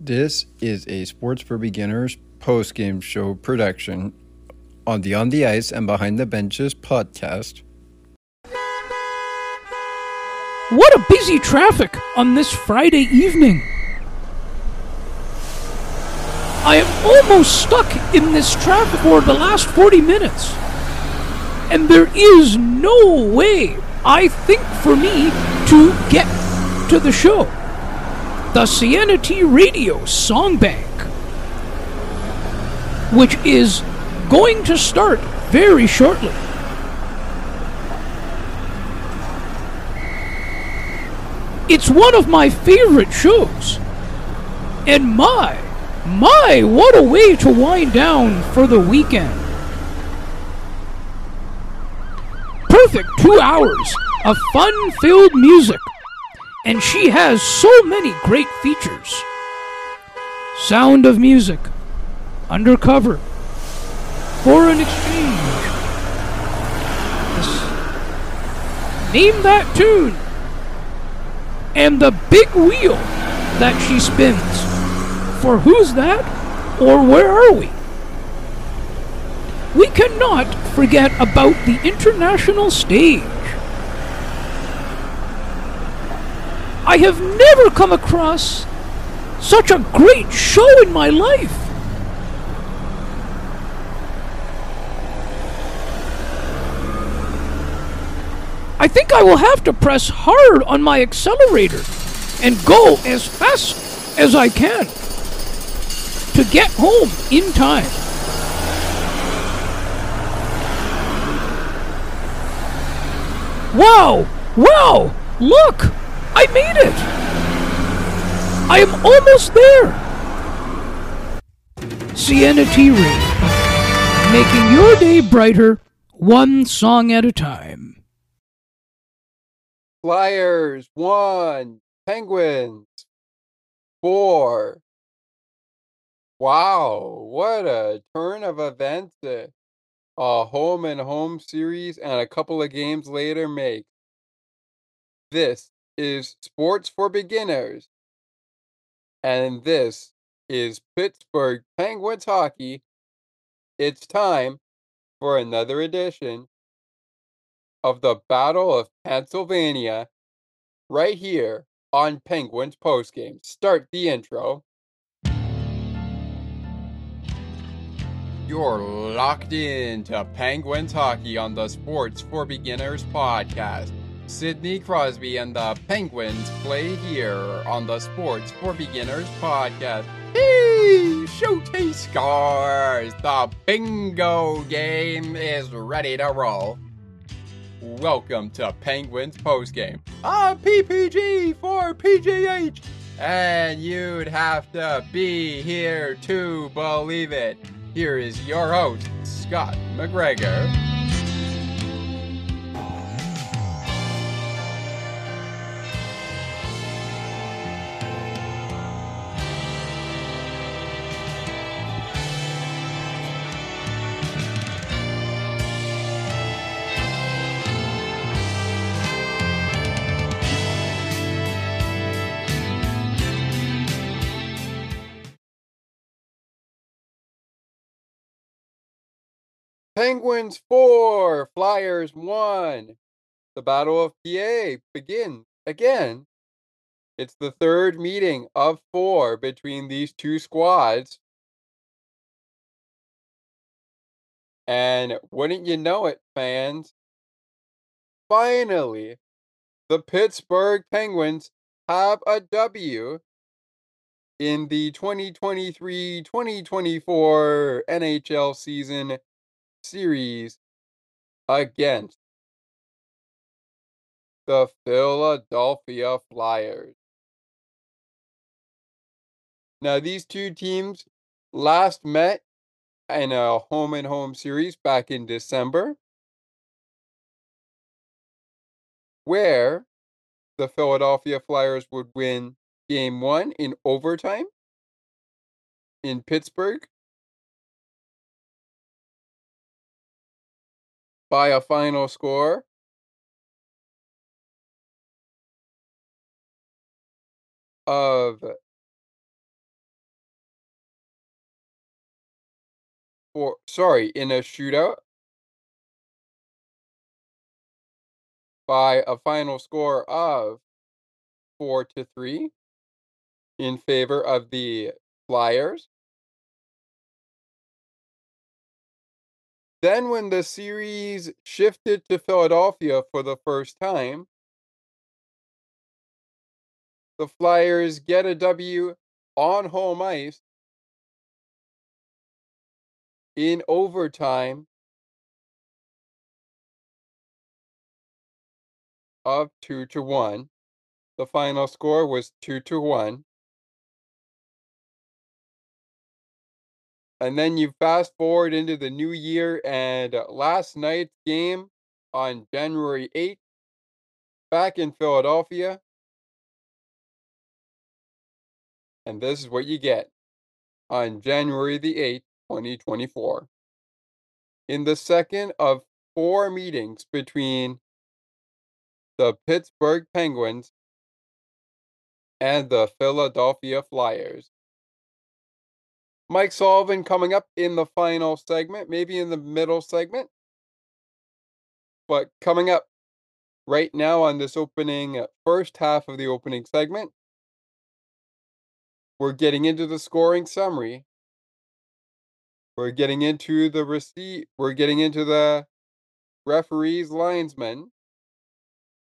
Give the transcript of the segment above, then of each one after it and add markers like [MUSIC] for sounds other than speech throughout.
This is a Sports for Beginners post game show production on the On the Ice and Behind the Benches podcast. What a busy traffic on this Friday evening! I am almost stuck in this traffic for the last 40 minutes. And there is no way, I think, for me to get to the show. The Sienna T Radio Song Bank, which is going to start very shortly. It's one of my favorite shows. And my, my, what a way to wind down for the weekend. Perfect two hours of fun filled music. And she has so many great features Sound of Music, Undercover, Foreign Exchange. Name that tune and the big wheel that she spins. For who's that? Or where are we? We cannot forget about the international stage. I have never come across such a great show in my life. I think I will have to press hard on my accelerator and go as fast as I can to get home in time. Wow! Wow! Look! I made it! I am almost there! Sienna T. Reed, making your day brighter one song at a time. Flyers, one. Penguins, four. Wow, what a turn of events. uh, A home and home series and a couple of games later make. This is Sports for Beginners. And this is Pittsburgh Penguins hockey. It's time for another edition of the Battle of Pennsylvania right here on Penguins postgame. Start the intro. You're locked in to Penguins hockey on the Sports for Beginners podcast. Sidney Crosby and the Penguins play here on the Sports for Beginners podcast. Hey, shoot scores! The bingo game is ready to roll. Welcome to Penguins postgame. A PPG for PGH. And you'd have to be here to believe it. Here is your host, Scott McGregor. Penguins 4, Flyers 1. The Battle of PA begins again. It's the third meeting of four between these two squads. And wouldn't you know it, fans? Finally, the Pittsburgh Penguins have a W in the 2023 2024 NHL season series against the Philadelphia Flyers. Now, these two teams last met in a home and home series back in December, where the Philadelphia Flyers would win game one in overtime in Pittsburgh by a final score. Of four. sorry, in a shootout by a final score of four to three in favor of the Flyers. Then when the series shifted to Philadelphia for the first time, the Flyers get a W on home ice in overtime of 2 to 1. The final score was 2 to 1. And then you fast forward into the new year and uh, last night's game on January 8th back in Philadelphia. And this is what you get on January the 8th, 2024. In the second of four meetings between the Pittsburgh Penguins and the Philadelphia Flyers. Mike Sullivan coming up in the final segment, maybe in the middle segment. But coming up right now on this opening uh, first half of the opening segment, we're getting into the scoring summary. We're getting into the receipt. We're getting into the referees, linesmen.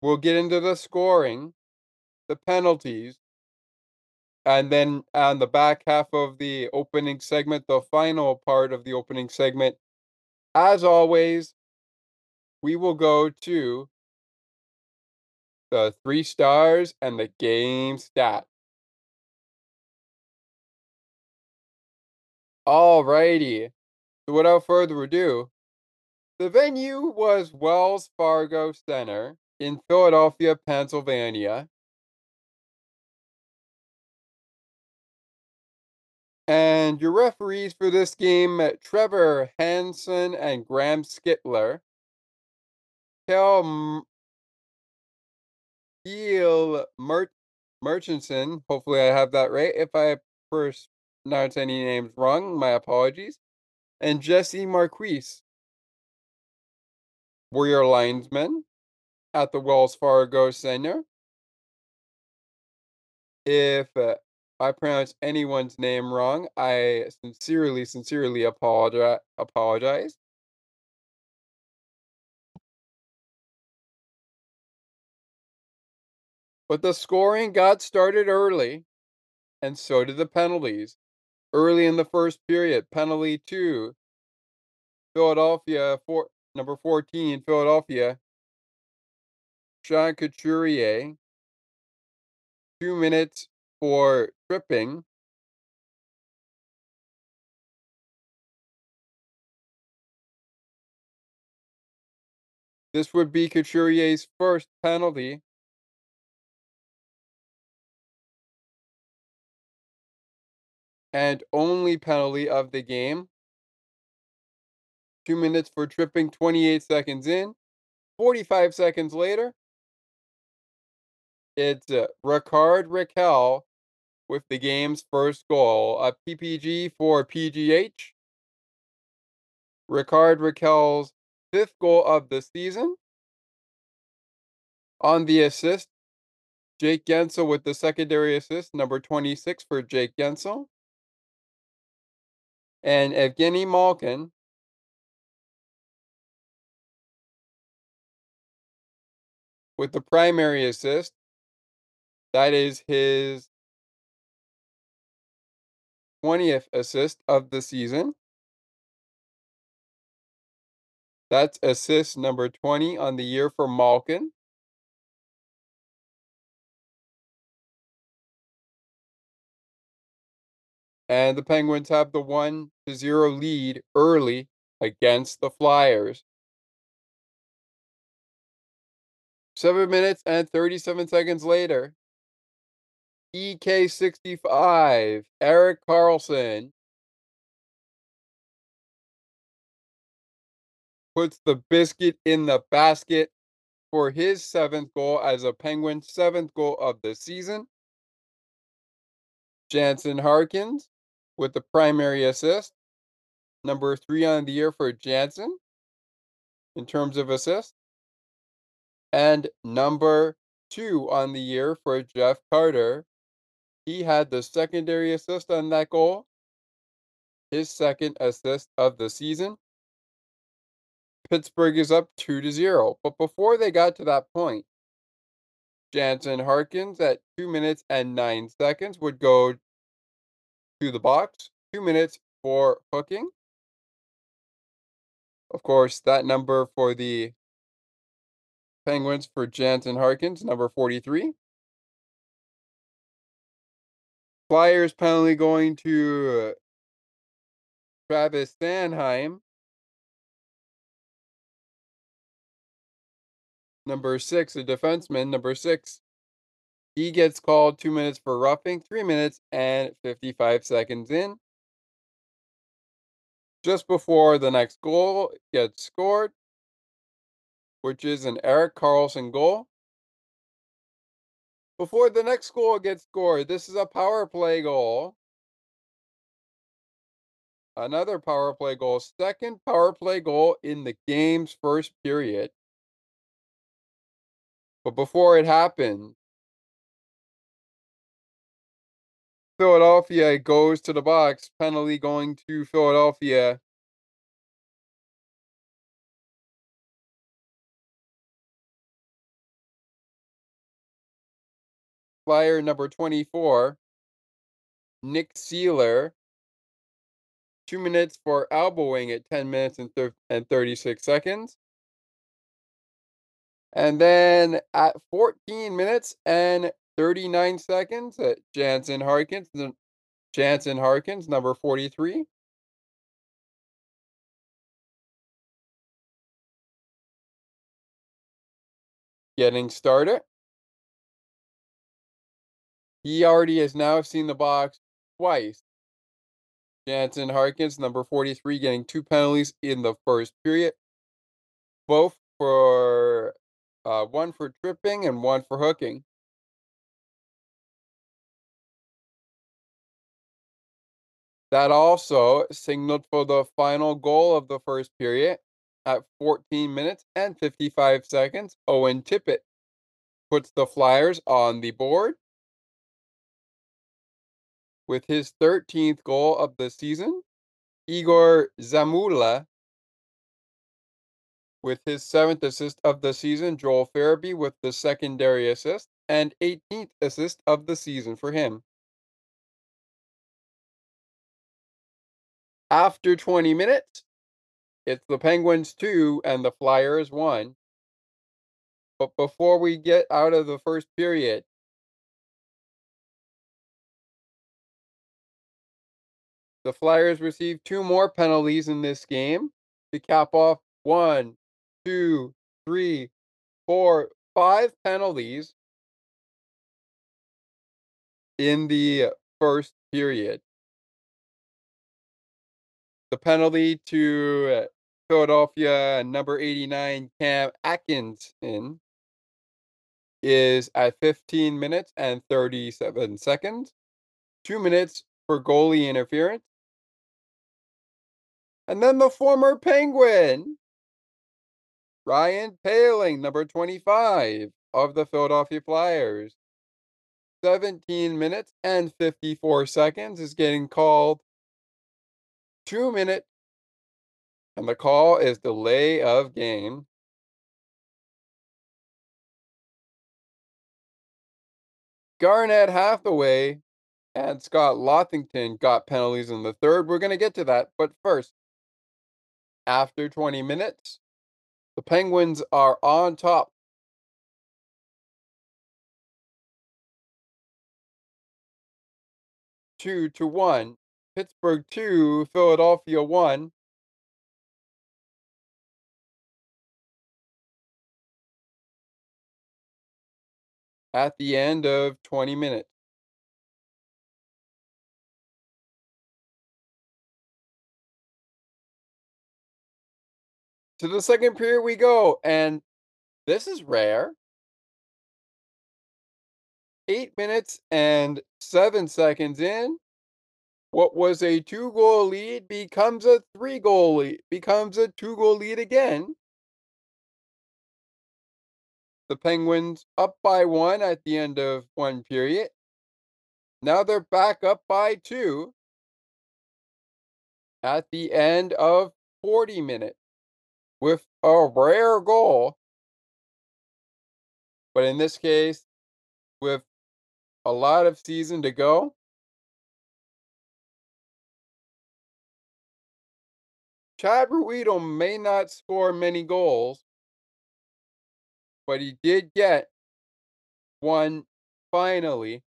We'll get into the scoring, the penalties, and then on the back half of the opening segment, the final part of the opening segment, as always, we will go to the three stars and the game stat. Alrighty. So without further ado, the venue was Wells Fargo Center in Philadelphia, Pennsylvania. And your referees for this game, Trevor Hanson and Graham Skilliter. Kel Heel Mer- Murchison. Hopefully, I have that right. If I pronounce any names wrong, my apologies. And Jesse Marquise were your linesmen at the Wells Fargo Center. If uh, I pronounce anyone's name wrong, I sincerely, sincerely apologize. Apologize. But the scoring got started early, and so did the penalties. Early in the first period, penalty two, Philadelphia, four, number 14, Philadelphia, Sean Couturier, two minutes for tripping. This would be Couturier's first penalty. And only penalty of the game. Two minutes for tripping, 28 seconds in. 45 seconds later, it's uh, Rickard Rakell with the game's first goal. Uh, A PPG for PGH. Rickard Rakell's fifth goal of the season. On the assist, Jake Guentzel with the secondary assist, number 26 for Jake Guentzel. And Evgeny Malkin with the primary assist, that is his 20th assist of the season. That's assist number 20 on the year for Malkin. And the Penguins have the 1 to 0 lead early against the Flyers. Seven minutes and 37 seconds later, EK65, Erik Karlsson puts the biscuit in the basket for his seventh goal as a Penguin, seventh goal of the season. Jansen Harkins with the primary assist. number three on the year for Jansen in terms of assists, and number two on the year for Jeff Carter. He had the secondary assist on that goal, his second assist of the season. Pittsburgh is up 2 to 0. But before they got to that point, Jansen Harkins at 2 minutes and 9 seconds would go to the box. 2 minutes for hooking. Of course, that number for the Penguins for Jansen Harkins, number 43. Flyers penalty going to uh, Travis Sanheim. Number six, a defenseman. Number six, he gets called two minutes for roughing, three minutes and 55 seconds in. Just before the next goal gets scored, which is an Erik Karlsson goal. Before the next goal gets scored, this is a power play goal. Another power play goal, second power play goal in the game's first period. But before it happened, Philadelphia goes to the box, penalty going to Philadelphia. Flyer number 24, Nick Seeler. Two minutes for elbowing at 10 minutes and, thir- and 36 seconds. And then at 14 minutes and 39 seconds, at Jansen Harkins, Jansen Harkins, number 43. Getting started. He already has now seen the box twice. Jansen Harkins, number 43, getting two penalties in the first period, both for uh, one for tripping and one for hooking. That also signaled for the final goal of the first period at 14 minutes and 55 seconds. Owen Tippett puts the Flyers on the board with his 13th goal of the season. Igor Zamula with his seventh assist of the season. Joel Farabee with the secondary assist and 18th assist of the season for him. After 20 minutes, it's the Penguins 2 and the Flyers 1. But before we get out of the first period, the Flyers received two more penalties in this game to cap off one, two, three, four, five penalties in the first period. The penalty to Philadelphia number 89 Cam Atkinson is at 15 minutes and 37 seconds. Two minutes for goalie interference. And then the former Penguin, Ryan Poehling, number 25 of the Philadelphia Flyers. 17 minutes and 54 seconds is getting called two minute, and the call is delay of game. Garnet Hathaway and Scott Lothington got penalties in the third. We're going to get to that. But first, after 20 minutes, the Penguins are on top. Two to one. Pittsburgh 2, Philadelphia 1. At the end of 20 minutes. To the second period we go, and this is rare. Eight minutes and seven seconds in. What was a two goal lead becomes a three goal lead, becomes a two goal lead again. The Penguins up by one at the end of one period. Now they're back up by two at the end of 40 minutes with a rare goal. But in this case, with a lot of season to go, Chad Ruhwedel may not score many goals, but he did get one finally.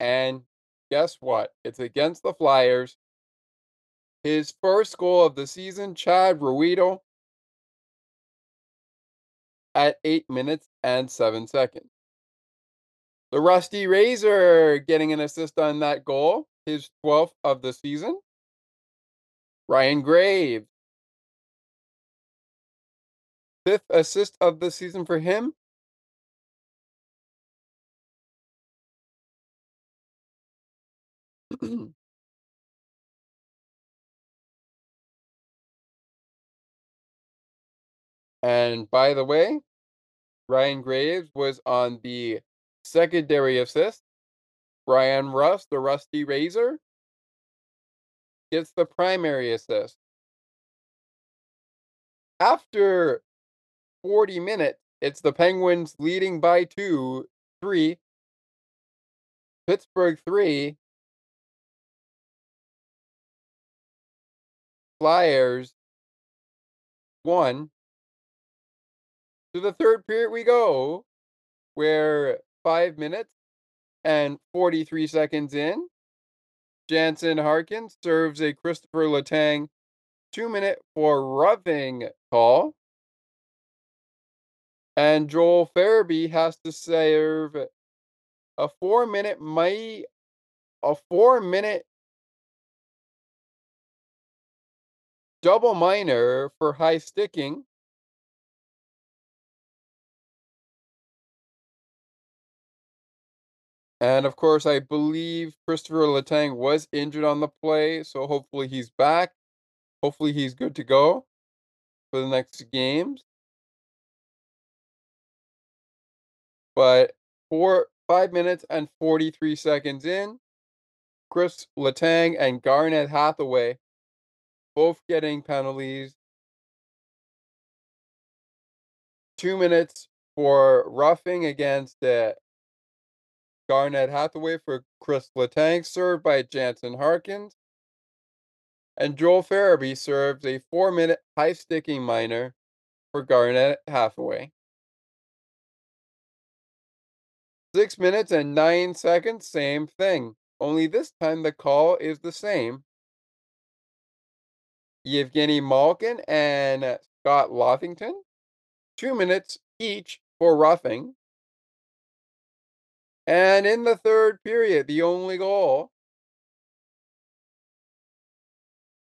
And guess what? It's against the Flyers. His first goal of the season, Chad Ruhwedel, at 8 minutes and 7 seconds. The Rusty Razor getting an assist on that goal, his 12th of the season. Ryan Graves. Fifth assist of the season for him. [CLEARS THROAT] and by the way, Ryan Graves was on the secondary assist. Bryan Rust, the Rusty Razor, gets the primary assist. After 40 minutes, it's the Penguins leading by two, three. Pittsburgh three. Flyers one. To the third period we go, where five minutes and 43 seconds in, Jansen Harkins serves a Christopher Letang two minute for roughing call. And Joel Farabee has to serve a four minute might a four minute double minor for high sticking. And of course, I believe Christopher Letang was injured on the play, so hopefully he's back. Hopefully he's good to go for the next games. But four, five minutes and 43 seconds in, Chris Letang and Garnet Hathaway both getting penalties. Two minutes for roughing against uh, Garnet Hathaway for Chris Letang, served by Jansen Harkins. And Joel Farabee serves a four minute high sticking minor for Garnet Hathaway. Six minutes and nine seconds, same thing. Only this time the call is the same. Evgeny Malkin and Scott Lothington, two minutes each for roughing. And in the third period, the only goal.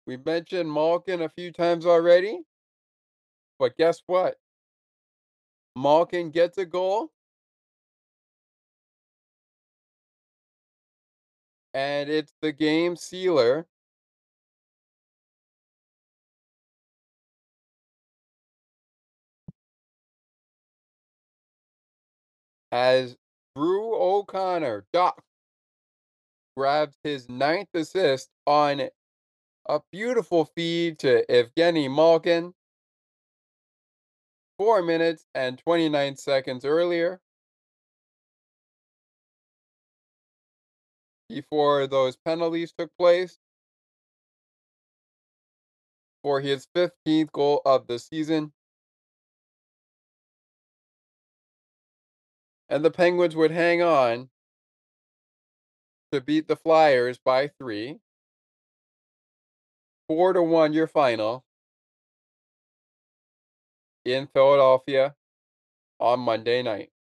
We mentioned Malkin a few times already. But guess what? Malkin gets a goal. And it's the game sealer. As Drew O'Connor, Doc, grabs his ninth assist on a beautiful feed to Evgeny Malkin. Four minutes and 29 seconds earlier. Before those penalties took place. For his 15th goal of the season. And the Penguins would hang on to beat the Flyers by three. Four to one, your final in Philadelphia on Monday night.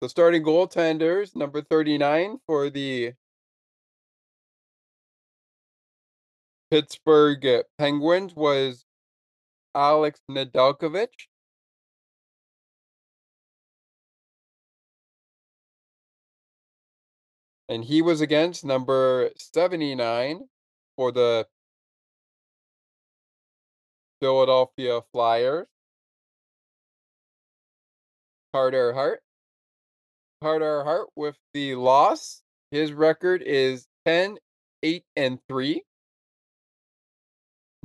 The starting goaltenders, number 39 for the Pittsburgh uh, Penguins was Alex Nedeljkovic. And he was against number 79 for the Philadelphia Flyers. Carter Hart. Carter Hart with the loss. His record is 10, 8, and 3.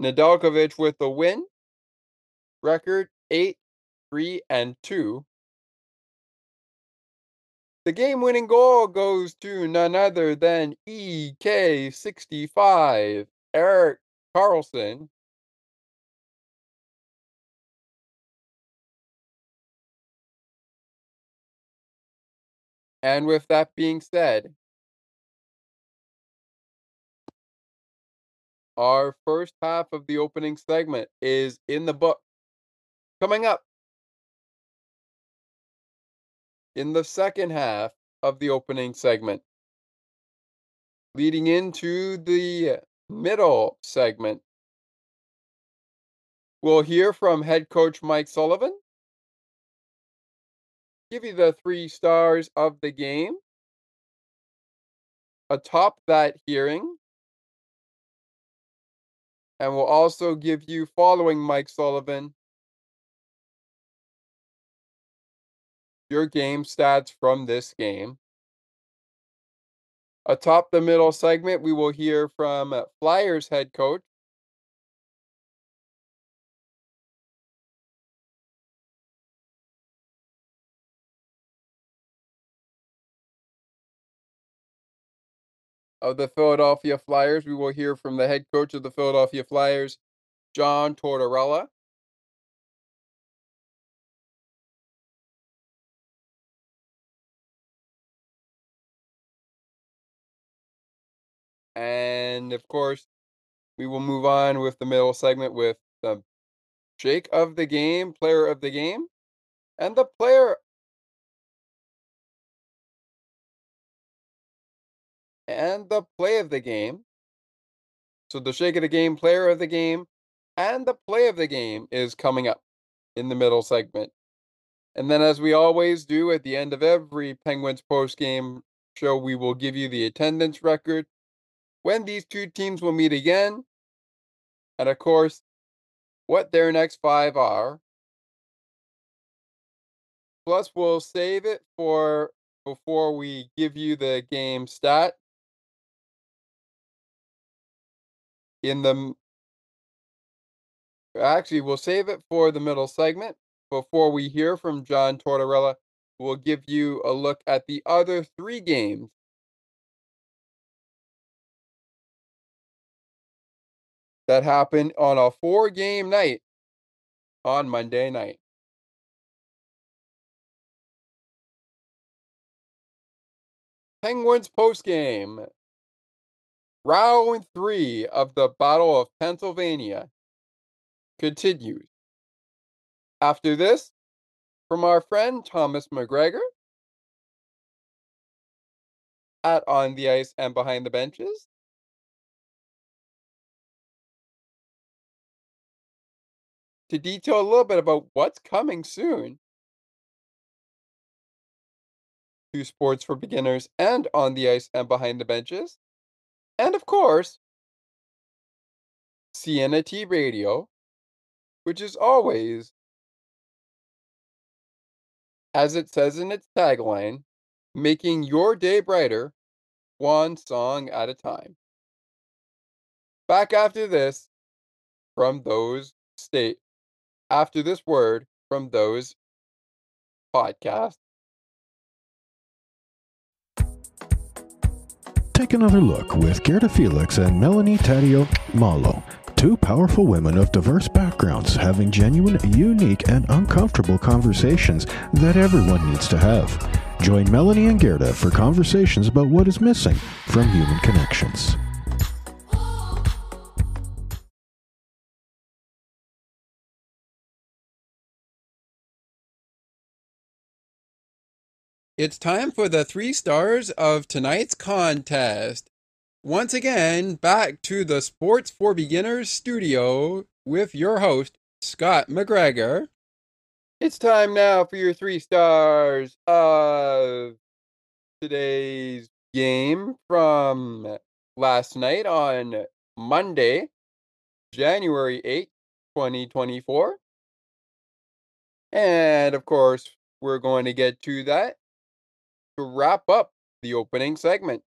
Nedeljkovic with the win. Record 8, 3, and 2. The game winning goal goes to none other than EK65, Erik Karlsson. And with that being said, our first half of the opening segment is in the book. Coming up in the second half of the opening segment, leading into the middle segment, we'll hear from head coach Mike Sullivan give you the three stars of the game. Atop that hearing, and we'll also give you, following Mike Sullivan, your game stats from this game. Atop the middle segment, we will hear from Flyers head coach of the Philadelphia Flyers. We will hear from the head coach of the Philadelphia Flyers, John Tortorella. And of course, we will move on with the middle segment with the shake of the game, player of the game, and the player and the play of the game. So the shake of the game, player of the game, and the play of the game is coming up in the middle segment. And then, as we always do at the end of every Penguins post game show, we will give you the attendance record, when these two teams will meet again, and of course, what their next five are. Plus, we'll save it for before we give you the game stat in the actually we'll save it for the middle segment before we hear from John Tortorella. We'll give you a look at the other three games that happened on a four game night on Monday night. Penguins post game Round three of the Battle of Pennsylvania continues. After this, from our friend Thomas McGregor at On the Ice and Behind the Benches. To detail a little bit about what's coming soon to Sports for Beginners and On the Ice and Behind the Benches. And of course, CNT Radio, which is always, as it says in its tagline, making your day brighter one song at a time. Back after this from those state after this word from those podcasts. Take another look with Gerda Felix and Melanie Taddeo Malo, two powerful women of diverse backgrounds having genuine, unique, and uncomfortable conversations that everyone needs to have. Join Melanie and Gerda for conversations about what is missing from human connections. It's time for the three stars of tonight's contest. Once again, back to the Sports for Beginners studio with your host, Scott McGregor. It's time now for your three stars of today's game from last night on Monday, January 8th, 2024. And of course, we're going to get to that to wrap up the opening segment.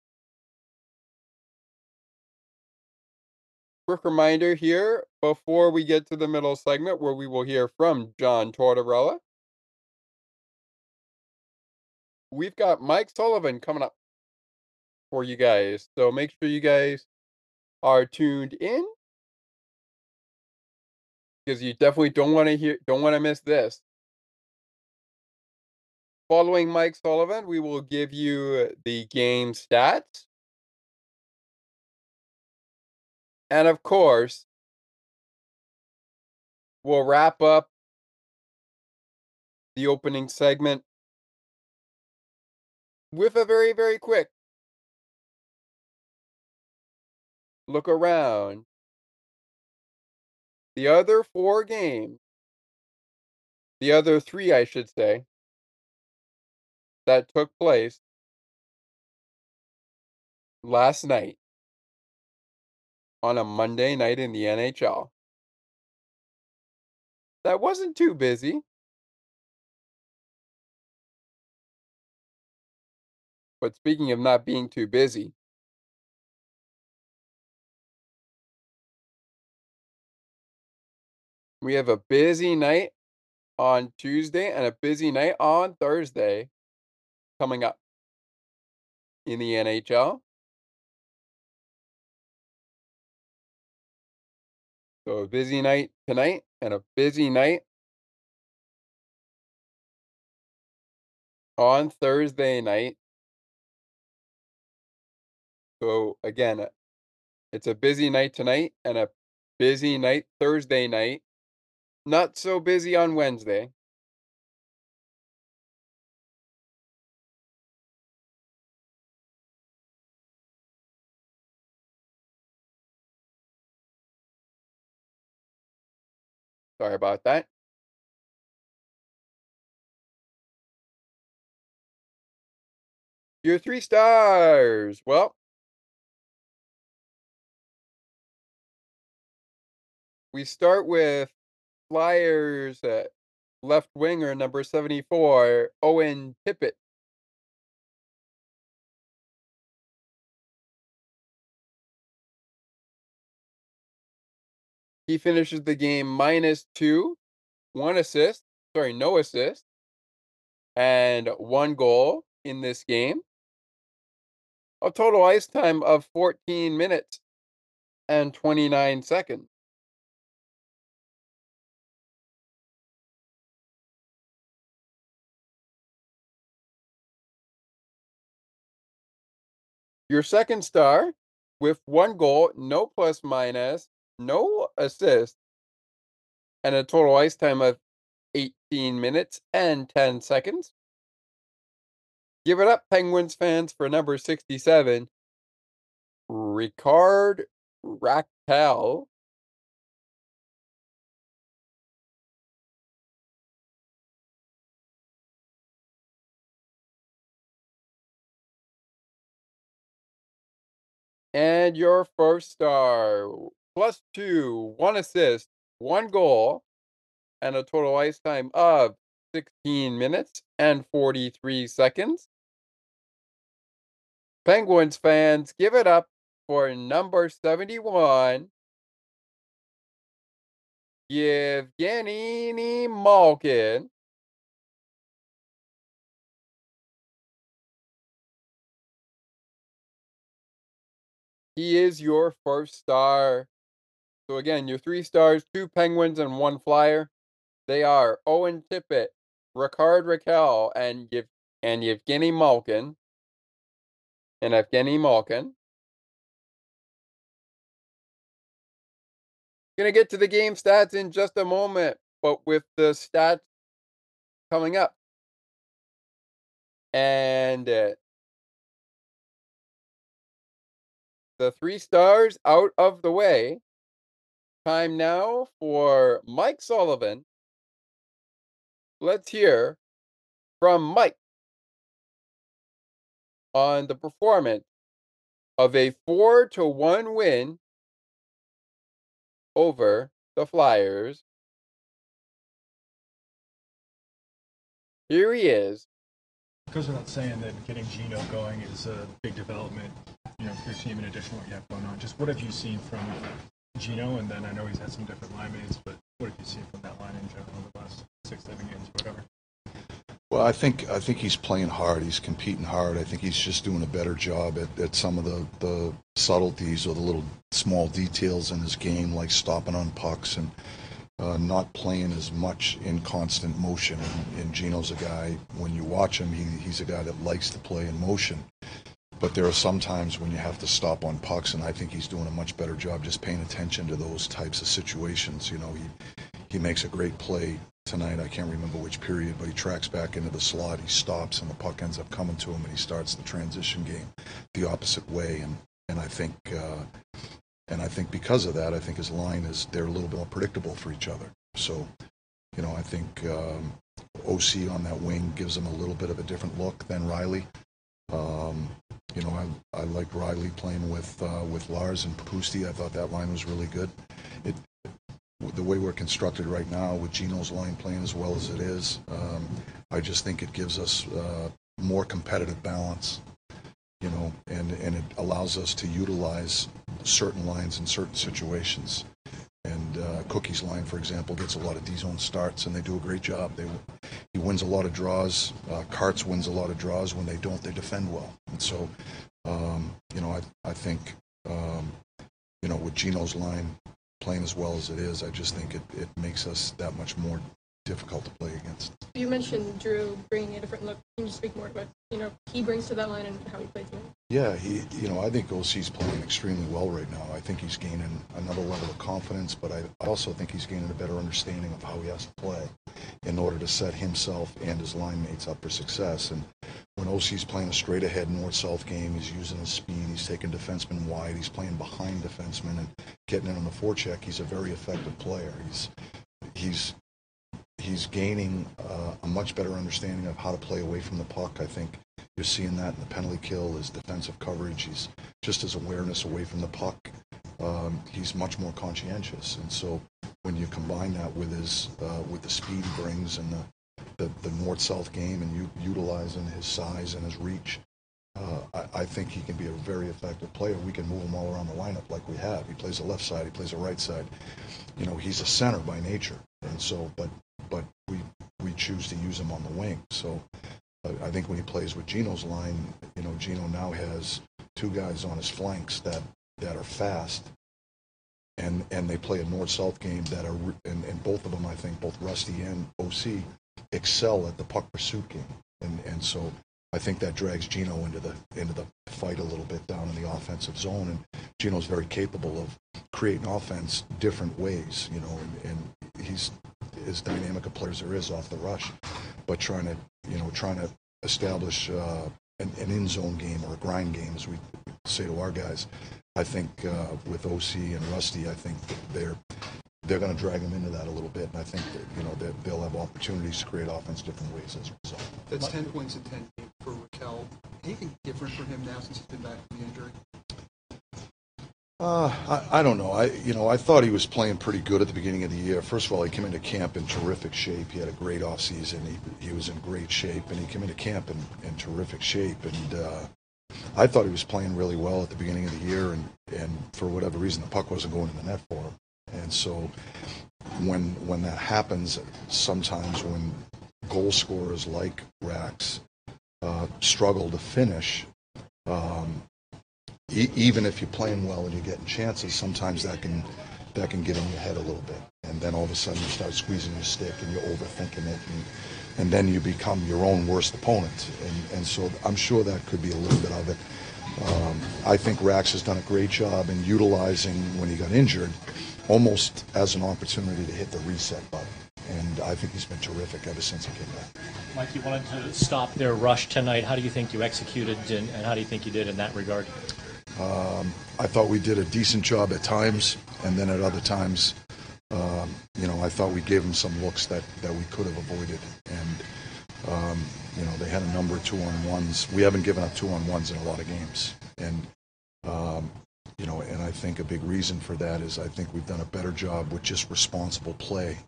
Quick reminder here before we get to the middle segment where we will hear from John Tortorella. We've got Mike Sullivan coming up for you guys. So make sure you guys are tuned in because you definitely don't want to hear don't want to miss this. Following Mike Sullivan, we will give you the game stats. And of course, we'll wrap up the opening segment with a very, very quick look around. The other four games, the other three, I should say, that took place last night on a Monday night in the NHL. That wasn't too busy. But speaking of not being too busy, we have a busy night on Tuesday and a busy night on Thursday coming up in the NHL. So a busy night tonight and a busy night on Thursday night. So again, uh, it's a busy night tonight and a busy night Thursday night. Not so busy on Wednesday. Sorry about that. Your three stars. Well, we start with Flyers uh, left winger number 74, Owen Tippett. He finishes the game minus two, one assist, sorry, no assist, and one goal in this game. A total ice time of 14 minutes and 29 seconds. Your second star with one goal, no plus minus, no assist, and a total ice time of 18 minutes and 10 seconds. Give it up, Penguins fans, for number 67, Rickard Rakell. And your first star, plus two, one assist, one goal, and a total ice time of 16 minutes and 43 seconds. Penguins fans, give it up for number 71, Yevgeny Malkin. He is your first star. So again, your three stars, two Penguins and one Flyer. They are Owen Tippett, Rickard Rakell, and Yev- and Yevgeny Malkin. And Evgeny Malkin. Gonna get to the game stats in just a moment, but with the stats coming up. And uh, the three stars out of the way. Time now for Mike Sullivan. Let's hear from Mike on the performance of a 4 to 1 win over the Flyers. Here he is. Goes without saying that getting Gino going is a big development, you know, for your team in addition to what you have going on. Just what have you seen from Gino? And then I know he's had some different line mates, but what have you seen from that line in general over the last six, seven games, whatever? Well, I think I think he's playing hard. He's competing hard. I think he's just doing a better job at, at some of the, the subtleties or the little small details in his game, like stopping on pucks and uh, not playing as much in constant motion. And, and Gino's a guy, when you watch him, he, he's a guy that likes to play in motion. But there are some times when you have to stop on pucks, and I think he's doing a much better job just paying attention to those types of situations. You know, he he makes a great play tonight. I can't remember which period, but he tracks back into the slot. He stops, and the puck ends up coming to him, and he starts the transition game the opposite way. And and I think uh, and I think because of that, I think his line is they're a little bit more predictable for each other. So, you know, I think um, OC on that wing gives him a little bit of a different look than Riley. Um, you know, I, I liked Riley playing with uh, with Lars and Pusty. I thought that line was really good. It, the way we're constructed right now, with Gino's line playing as well as it is, um, I just think it gives us uh, more competitive balance. You know, and and it allows us to utilize certain lines in certain situations. And uh, Cookie's line, for example, gets a lot of D-zone starts, and they do a great job. They, he wins a lot of draws. Uh, Karts wins a lot of draws. When they don't, they defend well. And so, um, you know, I, I think, um, you know, with Gino's line playing as well as it is, I just think it, it makes us that much more difficult to play against. You mentioned Drew bringing a different look. Can you speak more about you know he brings to that line and how he plays it? Yeah, he, you know, I think OC's playing extremely well right now. I think he's gaining another level of confidence, but I also think he's gaining a better understanding of how he has to play in order to set himself and his line mates up for success. And when OC's playing a straight ahead north-south game, he's using his speed, he's taking defensemen wide, he's playing behind defensemen and getting in on the forecheck. He's a very effective player. He's he's he's gaining uh, a much better understanding of how to play away from the puck. I think you're seeing that in the penalty kill, his defensive coverage. He's just his awareness away from the puck. Um, he's much more conscientious, and so when you combine that with his uh, with the speed he brings and the the, the north-south game and you, utilizing his size and his reach, uh, I, I, think he can be a very effective player. We can move him all around the lineup like we have. He plays the left side, he plays the right side. You know, he's a center by nature, and so but but we we choose to use him on the wing. So uh, I think when he plays with Gino's line, you know, Gino now has two guys on his flanks that that are fast, and and they play a north-south game that are and, and both of them I think both Rusty and OC excel at the puck pursuit game, and and so I think that drags Gino into the into the fight a little bit down in the offensive zone, and Gino's very capable of creating offense different ways, you know, and, and he's as dynamic a player as there is off the rush, but trying to you know trying to establish uh, an, an in zone game or a grind game, as we say to our guys. I think uh, with OC and Rusty, I think they're they're going to drag him into that a little bit, and I think that you know that they'll have opportunities to create offense different ways as a result. That's ten points in ten games for Rakell. Anything different for him now since he's been back from the injury? Uh, I, I don't know. I you know I thought he was playing pretty good at the beginning of the year. First of all, he came into camp in terrific shape. He had a great offseason. He he was in great shape, and he came into camp in, in terrific shape. And uh, I thought he was playing really well at the beginning of the year, and and for whatever reason, the puck wasn't going in the net for him. And so when when that happens, sometimes when goal scorers like Rax uh, struggle to finish, um, e- even if you're playing well and you're getting chances, sometimes that can that can get in your head a little bit, and then all of a sudden you start squeezing your stick and you're overthinking it, and, and then you become your own worst opponent. And, and so I'm sure that could be a little bit of it. Um, I think Rax has done a great job in utilizing when he got injured almost as an opportunity to hit the reset button. And I think he's been terrific ever since he came back. Mike, you wanted to stop their rush tonight. How do you think you executed, and, and how do you think you did in that regard? Um, I thought we did a decent job at times, and then at other times, um, you know, I thought we gave them some looks that, that we could have avoided. And Um, you know, they had a number of two on ones. We haven't given up two on ones in a lot of games, and um, you know, and I think a big reason for that is I think we've done a better job with just responsible play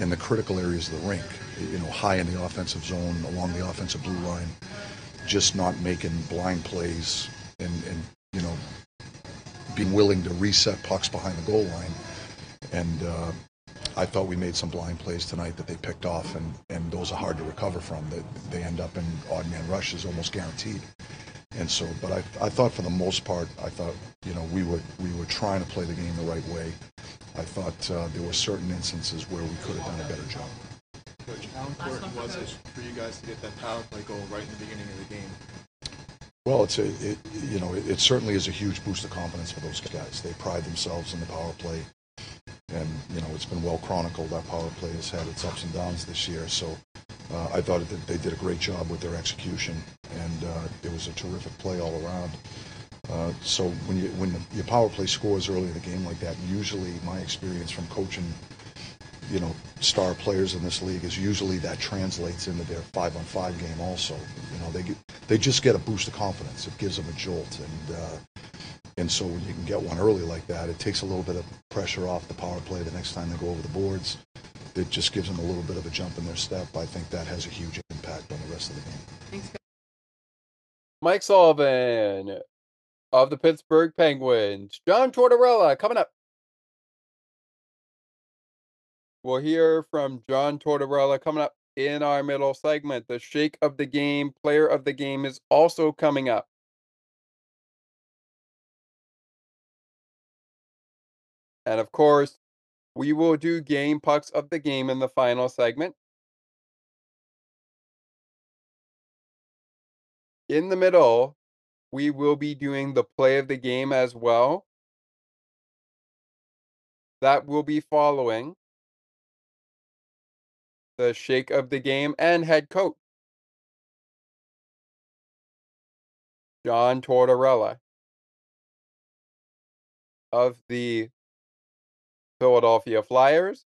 in the critical areas of the rink. You know, high in the offensive zone, along the offensive blue line, just not making blind plays and, and you know, being willing to reset pucks behind the goal line. And uh, I thought we made some blind plays tonight that they picked off, and, and those are hard to recover from. That they end up in odd man rushes almost guaranteed. And so, but I, I thought for the most part, I thought you know we were we were trying to play the game the right way. I thought uh, there were certain instances where we could have done a better job. Coach, how important was it for you guys to get that power play goal right in the beginning of the game? Well, it's a, it, you know, it, it certainly is a huge boost of confidence for those guys. They pride themselves in the power play, and you know, it's been well chronicled. That power play has had its ups and downs this year. So, uh, I thought that they did a great job with their execution, and uh, it was a terrific play all around. Uh, so when you when the, your power play scores early in the game like that, usually my experience from coaching, you know, star players in this league is usually that translates into their five on five game also. You know, they get, they just get a boost of confidence. It gives them a jolt, and uh, and so when you can get one early like that, it takes a little bit of pressure off the power play the next time they go over the boards. It just gives them a little bit of a jump in their step. I think that has a huge impact on the rest of the game. Thanks. Mike Sullivan of the Pittsburgh Penguins. John Tortorella coming up. We'll hear from John Tortorella coming up in our middle segment. The shake of the game, player of the game is also coming up. And of course, we will do game pucks of the game in the final segment. In the middle, we will be doing the play of the game as well. That will be following the shake of the game and head coach John Tortorella of the Philadelphia Flyers.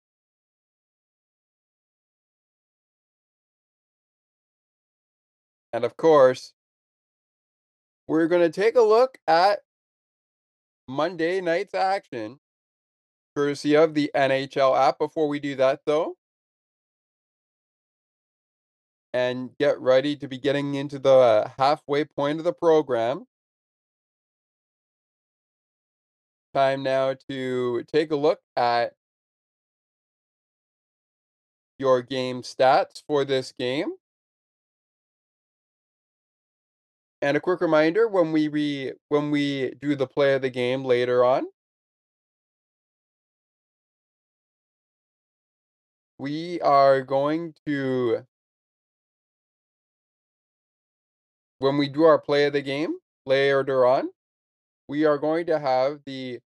And of course, we're going to take a look at Monday night's action, courtesy of the NHL app. Before we do that, though, and get ready to be getting into the halfway point of the program. Time now to take a look at your game stats for this game. And a quick reminder when we re, when we do the play of the game later on, we are going to when we do our play of the game later on, we are going to have the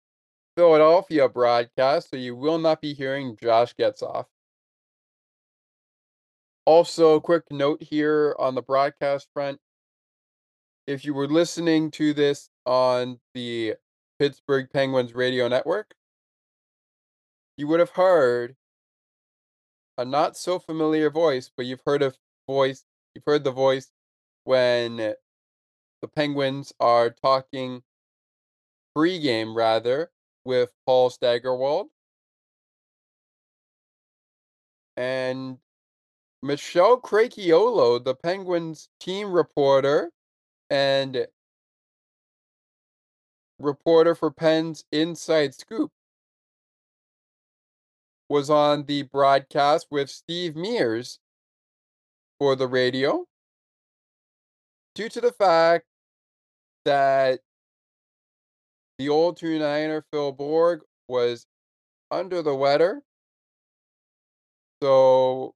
Philadelphia broadcast, so you will not be hearing Josh Getzoff. Also, quick note here on the broadcast front if you were listening to this on the Pittsburgh Penguins radio network, you would have heard a not so familiar voice, but you've heard a voice, you've heard the voice when the Penguins are talking pre-game rather with Paul Steigerwald. And Michelle Crechiolo, the Penguins team reporter and reporter for Penn's Inside Scoop, was on the broadcast with Steve Mears for the radio due to the fact that the old 29er Phil Bourque was under the weather. So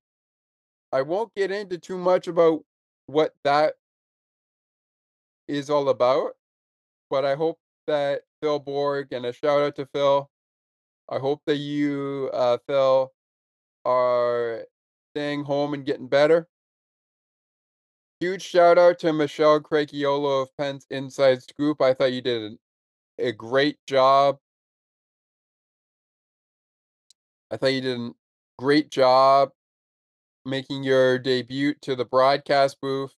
I won't get into too much about what that is all about. But I hope that Phil Bourque and a shout out to Phil. I hope that you, uh, Phil, are staying home and getting better. Huge shout out to Michelle Crechiolo of Penn's Inside Scoop. I thought you did a great job. I thought you did a great job making your debut to the broadcast booth.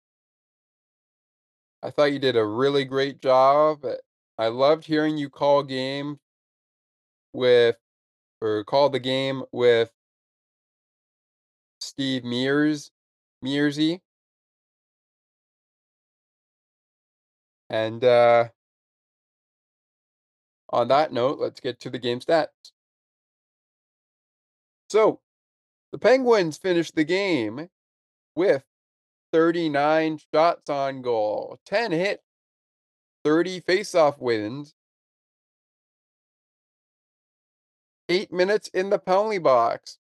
I thought you did a really great job. I loved hearing you call game with or call the game with Steve Mears Mearsy. And uh on that note, let's get to the game stats. So, the Penguins finished the game with 39 shots on goal, 10 hit, 30 faceoff wins, 8 minutes in the penalty box.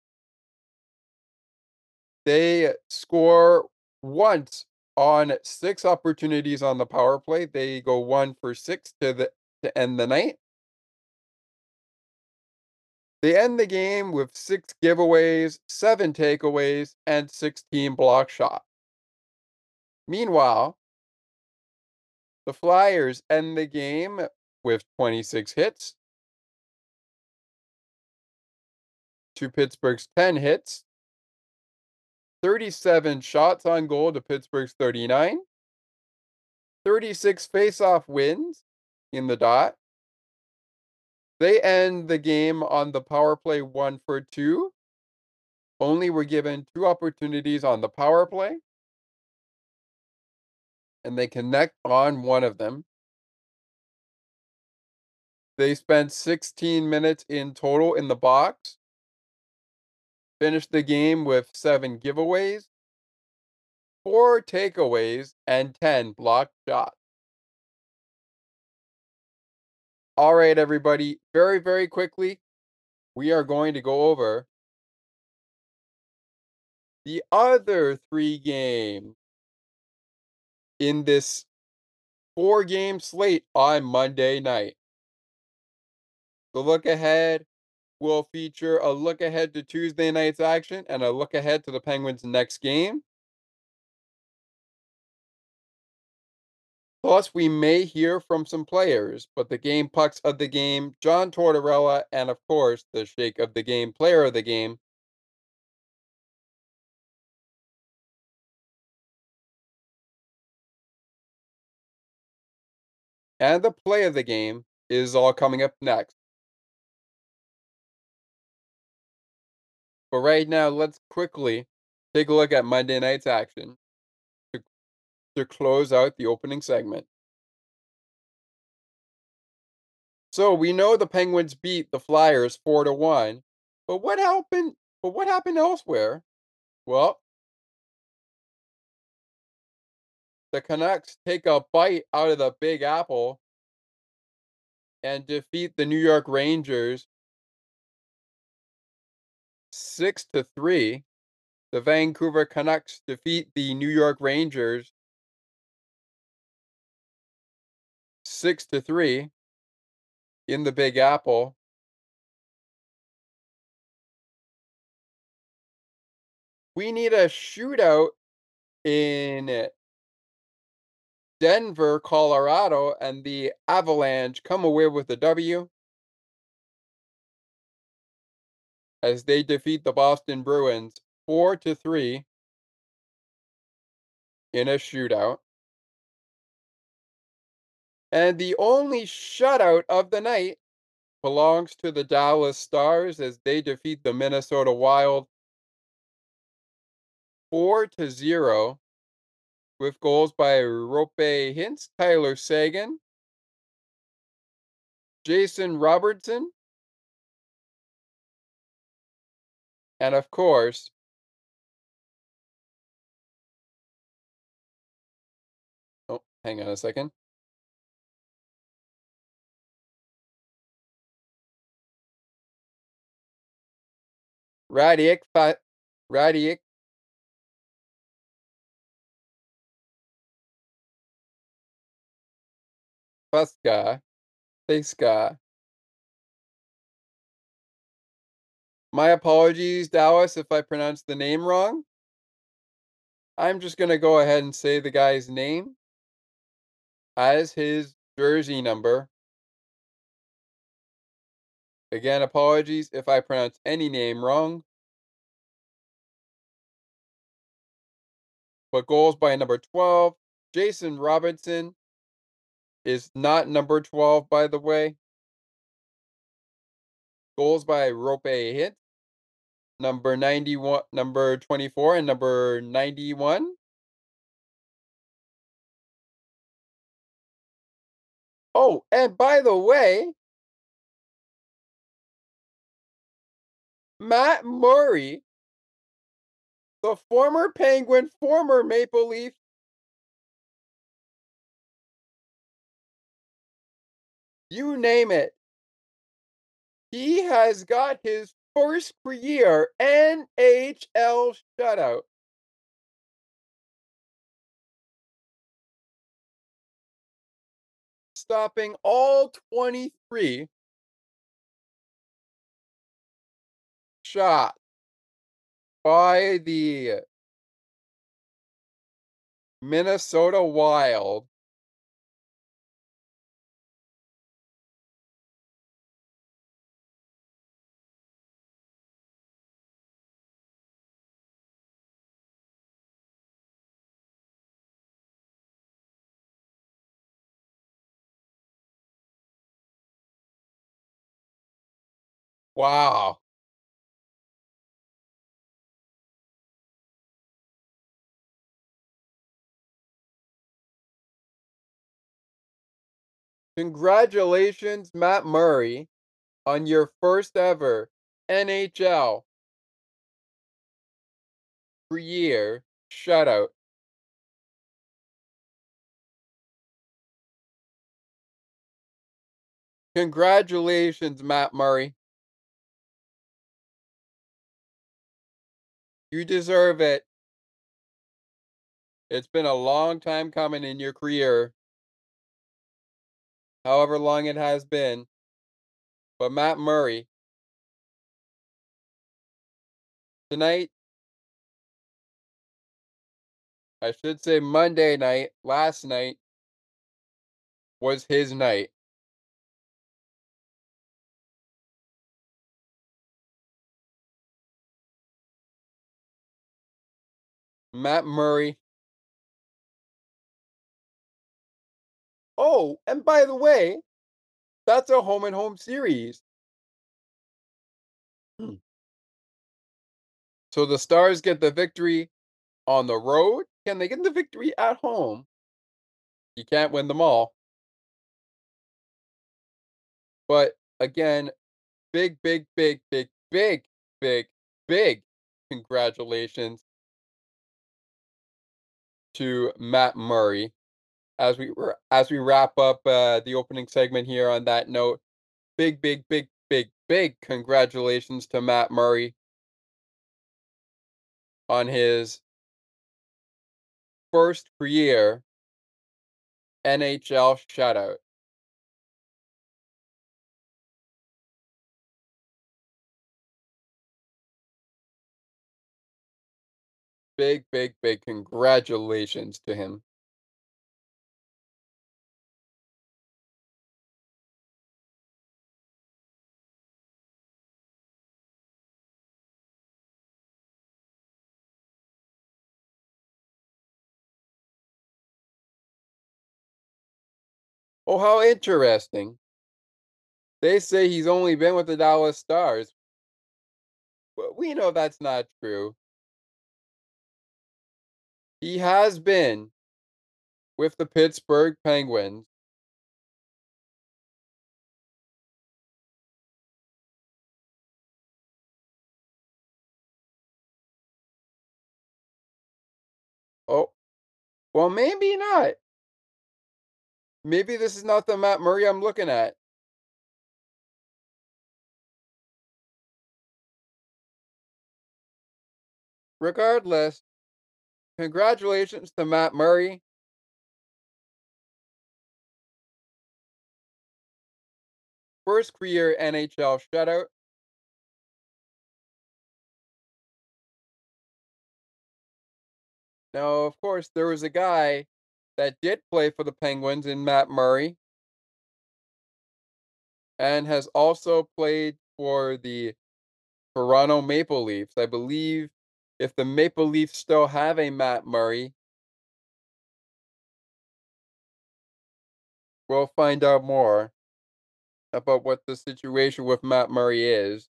They score once on 6 opportunities on the power play. They go 1 for 6 to the to end the night. They end the game with six giveaways, seven takeaways, and 16 block shots. Meanwhile, the Flyers end the game with 26 hits to Pittsburgh's 10 hits, 37 shots on goal to Pittsburgh's 39, 36 face-off wins in the dot, they end the game on the power play one for two. Only were given two opportunities on the power play. And they connect on one of them. They spent 16 minutes in total in the box. Finished the game with seven giveaways, four takeaways, and 10 blocked shots. All right, everybody. Very, very quickly, we are going to go over the other three games in this four game slate on Monday night. The look ahead will feature a look ahead to Tuesday night's action and a look ahead to the Penguins' next game. Plus, we may hear from some players, but the game pucks of the game, John Tortorella, and of course, the shake of the game, player of the game, and the play of the game is all coming up next. But right now, let's quickly take a look at Monday night's action to close out the opening segment. So we know the Penguins beat the Flyers 4 to 1. But what happened but what happened elsewhere? Well, the Canucks take a bite out of the Big Apple and defeat the New York Rangers 6 to 3. The Vancouver Canucks defeat the New York Rangers six to three in the Big Apple. We need a shootout in Denver, Colorado, and the Avalanche come away with a W as they defeat the Boston Bruins 4 to 3 in a shootout. And the only shutout of the night belongs to the Dallas Stars as they defeat the Minnesota Wild 4 to 0 with goals by Roope Hintz, Tyler Seguin, Jason Robertson, and of course, oh, hang on a second. Radic, Radic Pasca, Pesca. My apologies, Dallas, if I pronounced the name wrong. I'm just going to go ahead and say the guy's name as his jersey number. Again, apologies if I pronounce any name wrong. But goals by number 12, Jason Robinson is not number 12, by the way. Goals by Roope Hintz, number 91, number 24, and number 91. Oh, and by the way, Matt Murray, the former Penguin, former Maple Leaf, you name it. He has got his first career NHL shutout. Stopping all 23 shots by the Minnesota Wild. Wow. Congratulations, Matt Murray, on your first ever NHL year shutout. Congratulations, Matt Murray. You deserve it. It's been a long time coming in your career. However long it has been. But Matt Murray, tonight, I should say Monday night, last night, was his night. Matt Murray. Oh, and by the way, that's a home and home series. Hmm. So the Stars get the victory on the road. Can they get the victory at home? You can't win them all. But again, big, big, big, big, big, big, big congratulations to Matt Murray as we as we wrap up uh, the opening segment here on that note. Big, big, big, big, big congratulations to Matt Murray on his first career NHL shutout. Big, big, big congratulations to him. Oh, how interesting. They say he's only been with the Dallas Stars. But we know that's not true. He has been with the Pittsburgh Penguins. Oh, well, maybe not. Maybe this is not the Matt Murray I'm looking at. Regardless, congratulations to Matt Murray. First career NHL shutout. Now, of course, there was a guy that did play for the Penguins in Matt Murray and has also played for the Toronto Maple Leafs. I believe if the Maple Leafs still have a Matt Murray, we'll find out more about what the situation with Matt Murray is.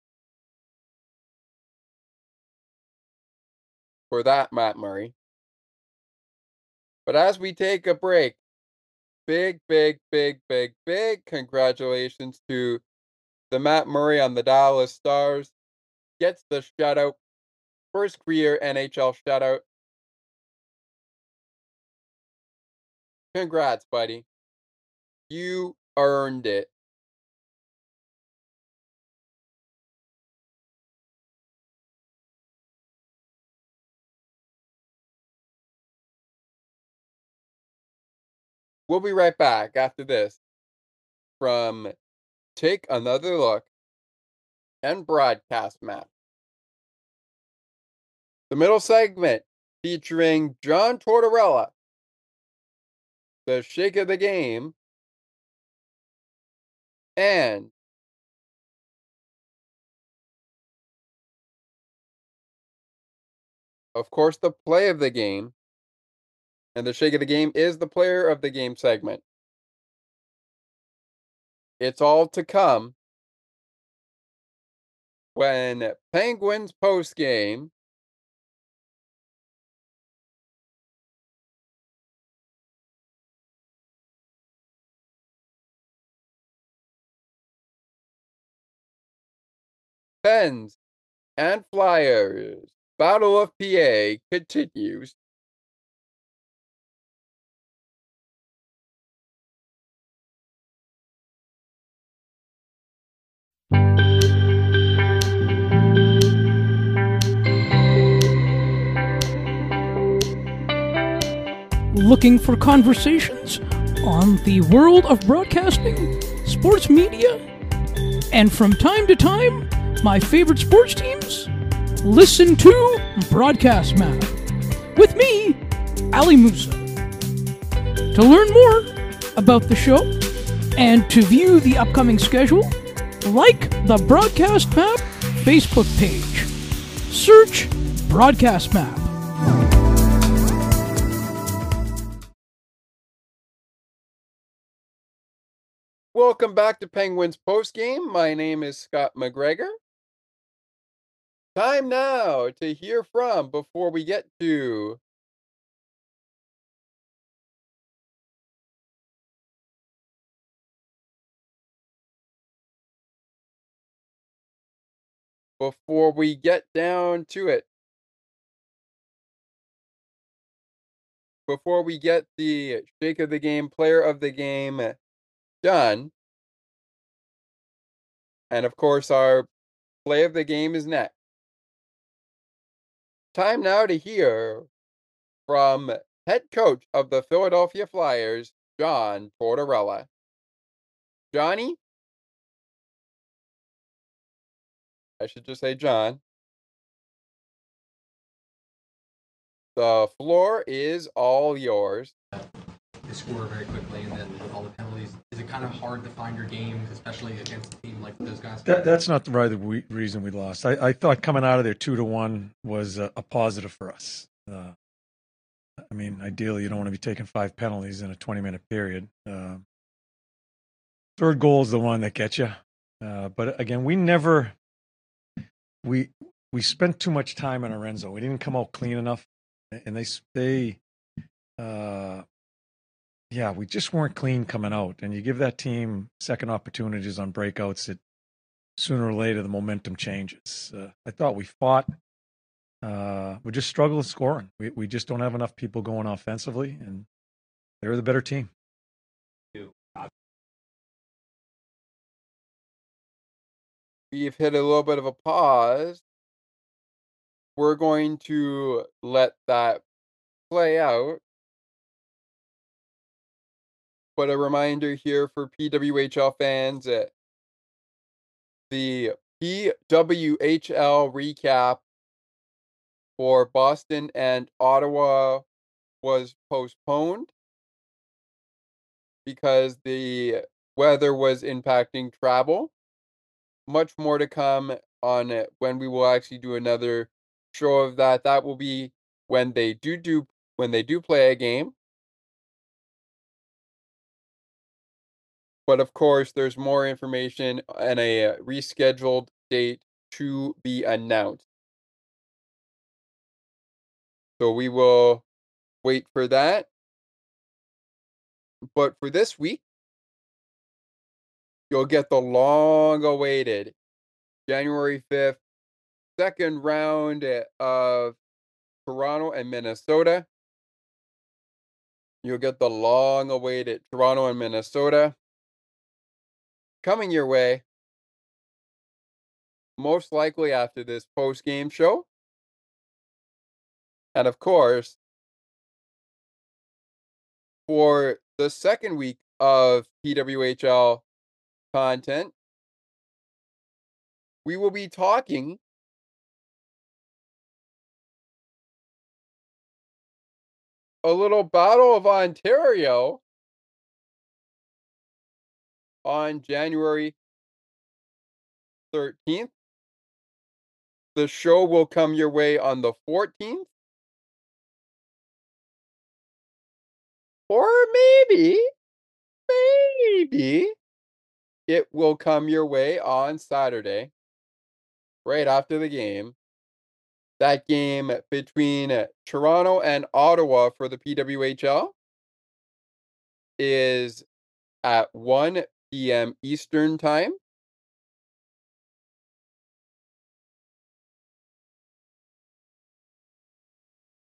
For that, Matt Murray. But as we take a break, big, big, big, big, big congratulations to the Matt Murray on the Dallas Stars. Gets the shutout First career NHL shutout. Congrats, buddy. You earned it. We'll be right back after this from Take Another Look and Broadcast Map. The middle segment featuring John Tortorella, the shake of the game, and of course the play of the game. And the shake of the game is the player of the game segment. It's all to come. When Penguins post game Pens and Flyers Battle of PA continues. Looking for conversations on the world of broadcasting, sports media, and from time to time, my favorite sports teams? Listen to Broadcast Map with me, Ali Musa. To learn more about the show and to view the upcoming schedule, like the Broadcast Map Facebook page. Search Broadcast Map. Welcome back to Penguins Post Game. My name is Scott McGregor. Time now to hear from before we get to before we get down to it. Before we get the shake of the game, player of the game done. And of course, our play of the game is next. Time now to hear from head coach of the Philadelphia Flyers, John Tortorella. Johnny? I should just say John. The floor is all yours. Score very quickly, and then with all the penalties, is it kind of hard to find your game, especially against a team like those guys? That, that's not the right reason we lost. I, I thought coming out of there two to one was a, a positive for us. Uh, I mean, ideally, you don't want to be taking five penalties in a 20 minute period. Uh, third goal is the one that gets you. Uh, but again, we never we we spent too much time end zone. We didn't come out clean enough, and they they uh, yeah, we just weren't clean coming out. And you give that team second opportunities on breakouts, that sooner or later the momentum changes. Uh, I thought we fought. Uh, we just struggled scoring. We we just don't have enough people going offensively, and they're the better team. We've hit a little bit of a pause. We're going to let that play out. But a reminder here for PWHL fans that the PWHL recap for Boston and Ottawa was postponed because the weather was impacting travel. Much more to come on it when we will actually do another show of that. That will be when they do do when they do play a game. But of course, there's more information and a uh, rescheduled date to be announced. So we will wait for that. But for this week, you'll get the long awaited January 5th second round eh, of Toronto and Minnesota. You'll get the long awaited Toronto and Minnesota coming your way most likely after this post game show. And of course, for the second week of PWHL content, we will be talking a little Battle of Ontario on January 13th. The show will come your way on the 14th. Or maybe, maybe it will come your way on Saturday, right after the game. That game between Toronto and Ottawa for the PWHL is at 1 p.m. Eastern Time.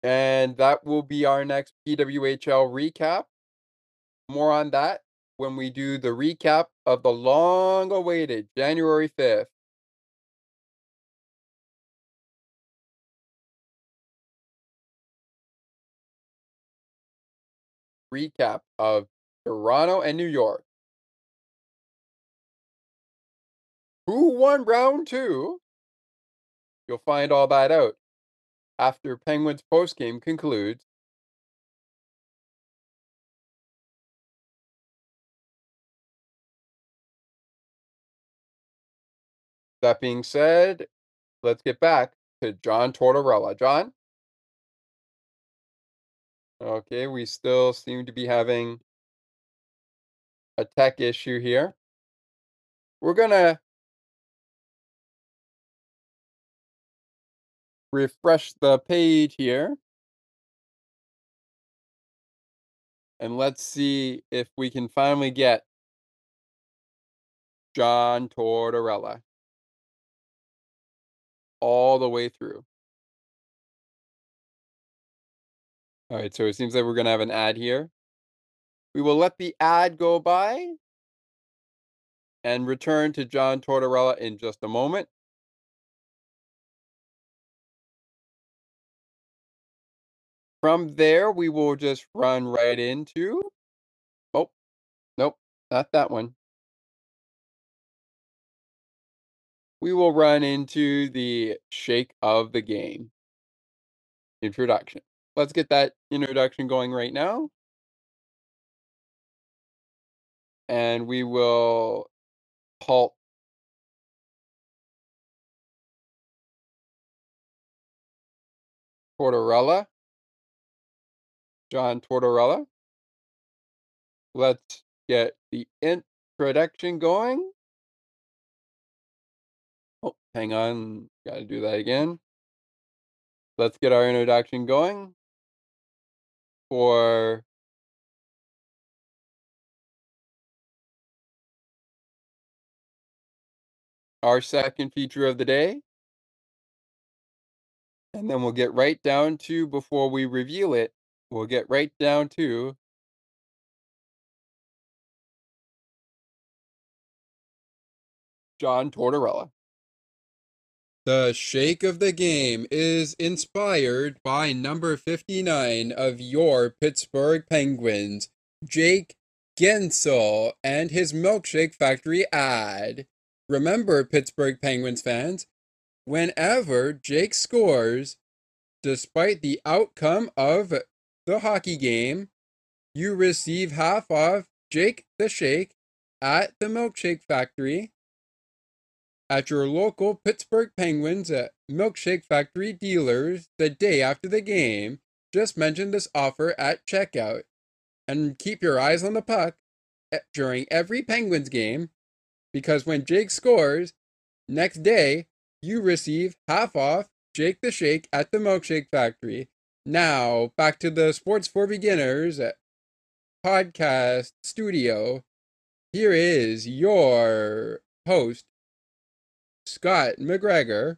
And that will be our next PWHL recap. More on that when we do the recap of the long awaited January 5th. Recap of Toronto and New York. Who won round two? You'll find all that out after Penguins postgame concludes. That being said, let's get back to John Tortorella. John? Okay, we still seem to be having a tech issue here. We're going to refresh the page here. And let's see if we can finally get John Tortorella all the way through. All right, so it seems like we're going to have an ad here. We will let the ad go by and return to John Tortorella in just a moment. From there, we will just run right into. Oh, nope, not that one. We will run into the shake of the game introduction. Let's get that introduction going right now. And we will halt Tortorella. John Tortorella. Let's get the introduction going. Oh, hang on. Got to do that again. Let's get our introduction going for our second feature of the day. And then we'll get right down to, before we reveal it, we'll get right down to John Tortorella. The shake of the game is inspired by number 59 of your Pittsburgh Penguins, Jake Guentzel, and his Milkshake Factory ad. Remember, Pittsburgh Penguins fans, whenever Jake scores, despite the outcome of the hockey game, you receive half off Jake the Shake at the Milkshake Factory at your local Pittsburgh Penguins at Milkshake Factory dealers the day after the game. Just mention this offer at checkout and keep your eyes on the puck e- during every Penguins game because when Jake scores, next day you receive half off Jake the Shake at the Milkshake Factory. Now, back to the Sports for Beginners uh, podcast studio. Here is your host, Scott McGregor.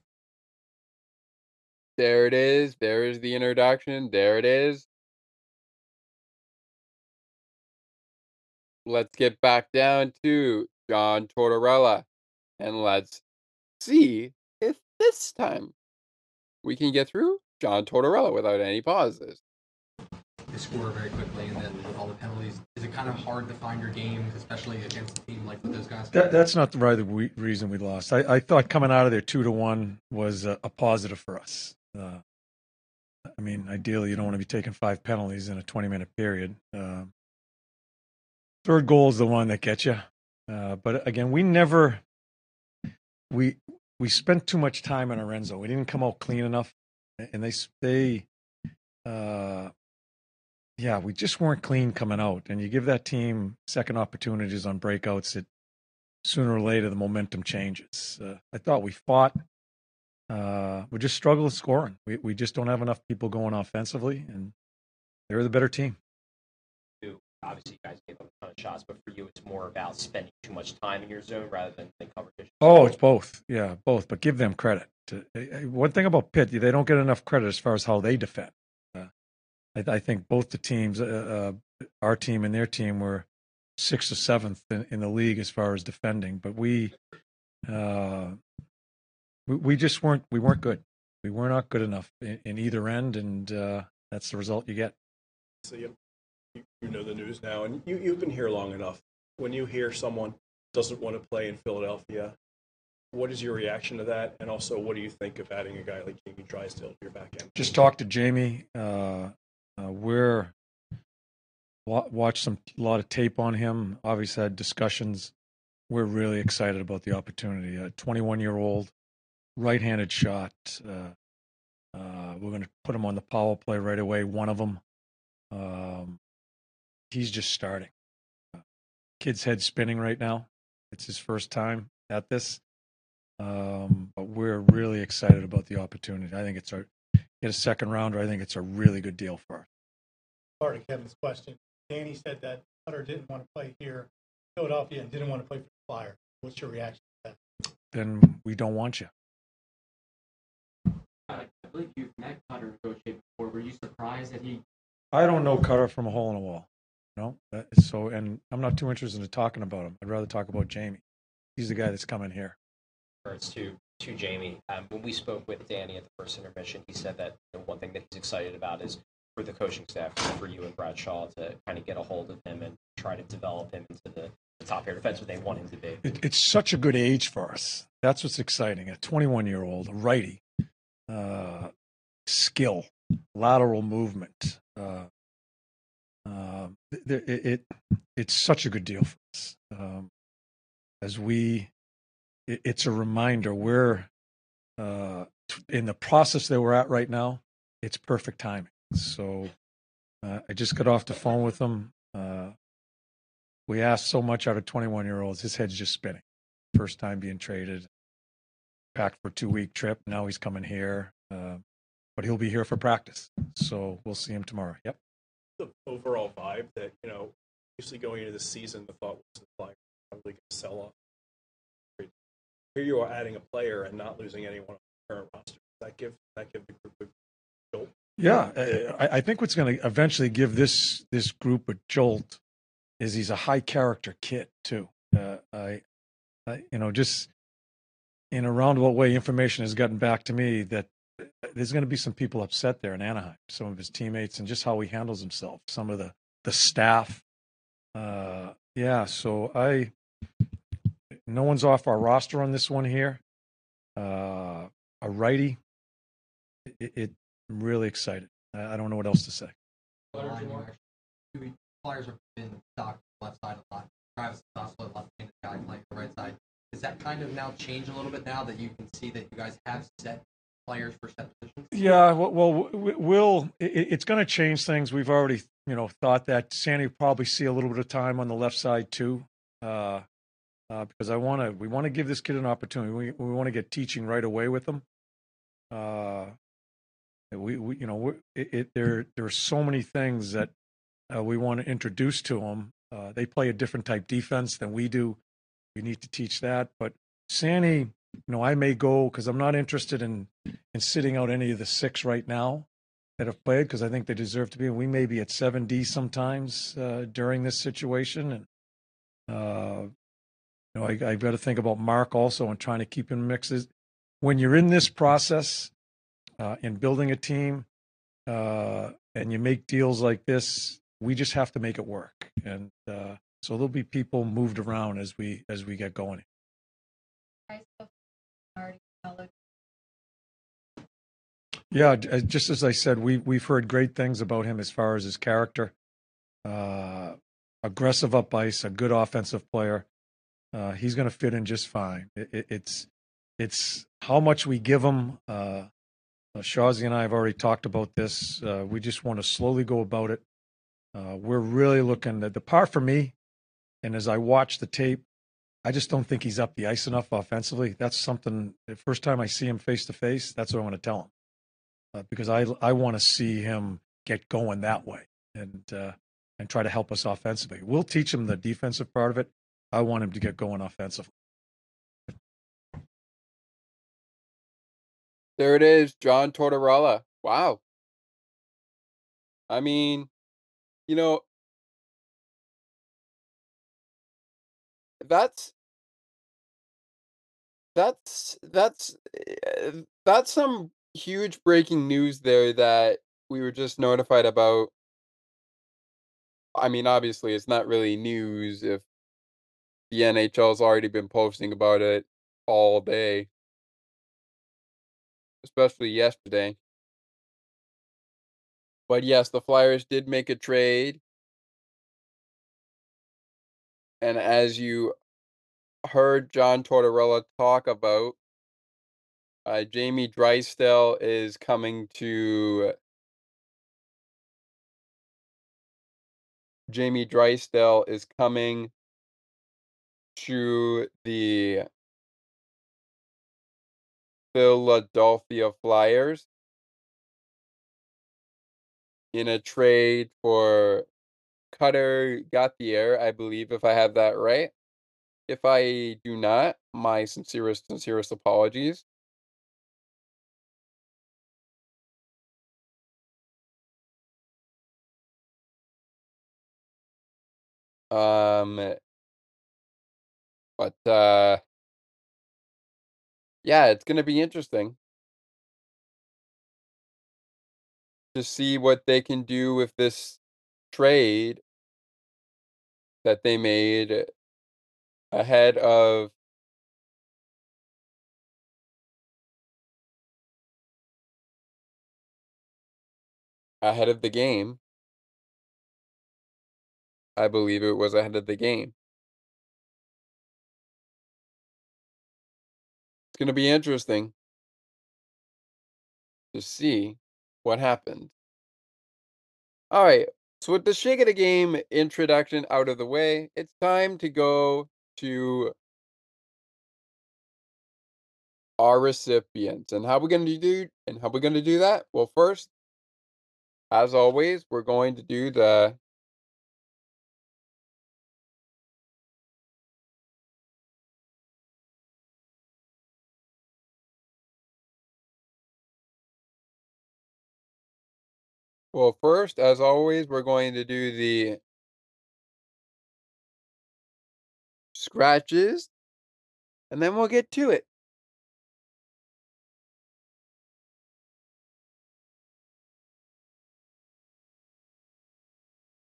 There it is. There is the introduction. There it is. Let's get back down to John Tortorella and let's see if this time we can get through John Tortorella without any pauses. They score very quickly, and then with all the penalties, is it kind of hard to find your game, especially against a team like with those guys? That, that's not the right we, reason we lost. I, I thought coming out of there two to one was a, a positive for us. Uh, I mean, ideally, you don't want to be taking five penalties in a 20 minute period. Uh, third goal is the one that gets you. Uh, but again, we never we we spent too much time on Arenzo. We didn't come out clean enough, and they they uh, yeah, we just weren't clean coming out. And you give that team second opportunities on breakouts, it sooner or later the momentum changes. Uh, I thought we fought. Uh, we just struggled scoring. We we just don't have enough people going offensively, and they're the better team. Obviously, you guys gave up a ton of shots, but for you, it's more about spending too much time in your zone rather than the competition. Oh, it's both. Yeah, both. But give them credit. To, one thing about Pitt, they don't get enough credit as far as how they defend. I, I think both the teams, uh, uh, our team and their team, were sixth or seventh in, in, the league as far as defending. But we, uh, we, we just weren't we weren't good. We were not good enough in, in either end, and uh, that's the result you get. So you, you know the news now, and you you've been here long enough. When you hear someone doesn't want to play in Philadelphia, what is your reaction to that? And also, what do you think of adding a guy like Jamie Drysdale to your back end? Just talk to Jamie. Uh, uh, we're watched some a lot of tape on him. Obviously, had discussions. We're really excited about the opportunity. A 21 year old, right-handed shot. Uh, uh, we're going to put him on the power play right away. One of them. Um, he's just starting. Kid's head spinning right now. It's his first time at this. Um, but we're really excited about the opportunity. I think it's our get a second rounder. I think it's a really good deal for us part of Kevin's question. Danny said that Cutter didn't want to play here, Philadelphia, and didn't want to play for the Flyers. What's your reaction to that? Then we don't want you. I believe you've met Cutter negotiate before. Were you surprised that he? I don't know Cutter from a hole in a wall. You know, so and I'm not too interested in talking about him. I'd rather talk about Jamie. He's the guy that's coming here. To to Jamie. Um, when we spoke with Danny at the first intermission, he said that know, one thing that he's excited about is for the coaching staff, for you and Brad Shaw to kind of get a hold of him and try to develop him into the, the top pair defenseman they want him to be. It, it's such a good age for us. That's what's exciting. A 21 year old, righty, uh, skill, lateral movement. Uh, uh, it, it, it's such a good deal for us. Um, as we, it, it's a reminder we're uh, in the process that we're at right now. It's perfect timing. So uh, I just got off the phone with him. Uh, we asked so much out of 21 year olds. His head's just spinning. First time being traded, packed for two week trip. Now he's coming here, uh, but he'll be here for practice. So we'll see him tomorrow. Yep. The overall vibe that, you know, usually going into the season, the thought was the Flyers probably going to sell off. Here you are adding a player and not losing anyone on the current roster. Does that give, that give the group a jolt? Yeah, uh, I, I think what's going to eventually give this this group a jolt is he's a high character kid too. Uh, I, I, you know, just in a roundabout way, information has gotten back to me that uh, there's going to be some people upset there in Anaheim. Some of his teammates and just how he handles himself. Some of the the staff. Uh, yeah, so I, no one's off our roster on this one here. Uh, a righty. It, it I'm really excited. I, I don't know what else to say. Flyers have been stocked left side a lot. Travis is also a left-handed guy playing the right side. Does that kind of now change a little bit now that you can see that you guys have set players for set positions? Yeah, well, well. It, it's going to change things. We've already, you know, thought that Sandy will probably see a little bit of time on the left side too, uh, uh, because I want to. We want to give this kid an opportunity. We we want to get teaching right away with them. Uh, we, we you know, it, it there there are so many things that uh, we want to introduce to them. Uh, they play a different type defense than we do. We need to teach that, but Sandy you know, I may go because I'm not interested in in sitting out any of the six right now that have played because I think they deserve to be. And we may be at seven D sometimes uh, during this situation, and uh, you know, I, I've got to think about Marc also and trying to keep him mixes. When you're in this process uh, in building a team uh, and you make deals like this, we just have to make it work, and uh, so there'll be people moved around as we as we get going. Yeah, uh, just as I said, we we've heard great things about him as far as his character. Uh, aggressive up ice, a good offensive player. Uh, he's going to fit in just fine. It, it, it's it's how much we give him. Uh, uh, Shazi and I have already talked about this. Uh, we just want to slowly go about it. Uh, we're really looking at the part for me, and as I watch the tape, I just don't think he's up the ice enough offensively. That's something. The first time I see him face to face, that's what I want to tell him uh, because I I want to see him get going that way and uh, and try to help us offensively. We'll teach him the defensive part of it. I want him to get going offensively. There it is, John Tortorella. Wow. I mean, you know, that's that's that's eh, that's some huge breaking news there that we were just notified about. I mean, obviously, it's not really news if the NHL's already been posting about it all day, especially yesterday. But yes, the Flyers did make a trade. And as you heard John Tortorella talk about, uh, Jamie Drysdale is coming to Jamie Drysdale is coming to the Philadelphia Flyers in a trade for Cutter Gauthier, I believe, if I have that right. If I do not, my sincerest, sincerest apologies. Um, but uh, yeah, it's gonna be interesting to see what they can do with this trade that they made ahead of ahead of the game. I believe it was ahead of the game. Going to be interesting to see what happens. All right. So with the shake of the game introduction out of the way, it's time to go to our recipients. And how we're going to do and how we're going to do that? Well, first, as always, we're going to do the Well, first, as always, we're going to do the scratches, and then we'll get to it.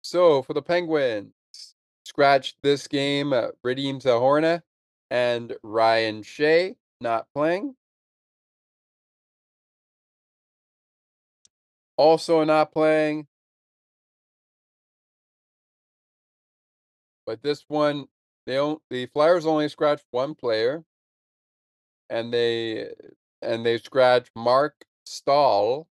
So, for the Penguins, scratched this game, uh, Radim Zohorna and Ryan Shea not playing. Also not playing. But this one, they don't, the Flyers only scratched one player, and they and they scratch Marc Staal.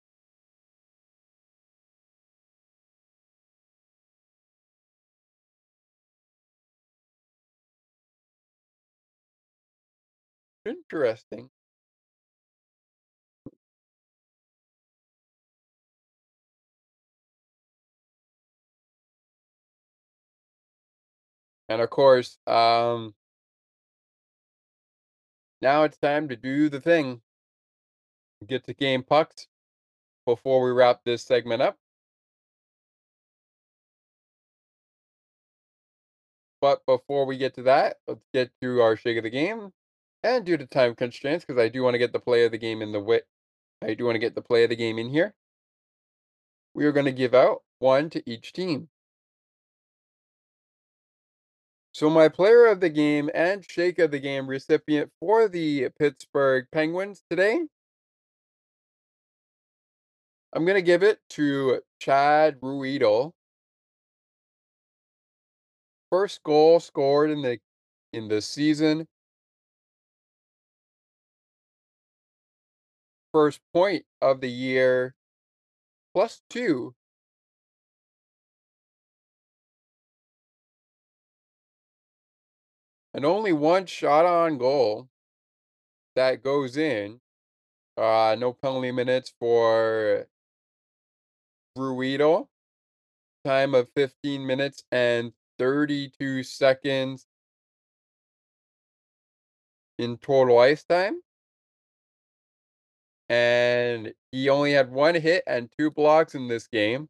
Interesting. And of course, um, now it's time to do the thing. Get the game pucks before we wrap this segment up. But before we get to that, let's get to our shake of the game. And due to time constraints, because I do want to get the play of the game in the wit, I do want to get the play of the game in here. We are going to give out one to each team. So my player of the game and shake of the game recipient for the Pittsburgh Penguins today, I'm going to give it to Chad Ruhwedel. First goal scored in the in the season. First point of the year plus 2 and only one shot on goal that goes in. Uh, no penalty minutes for Ruhwedel. Time of 15 minutes and 32 seconds in total ice time. And he only had one hit and two blocks in this game.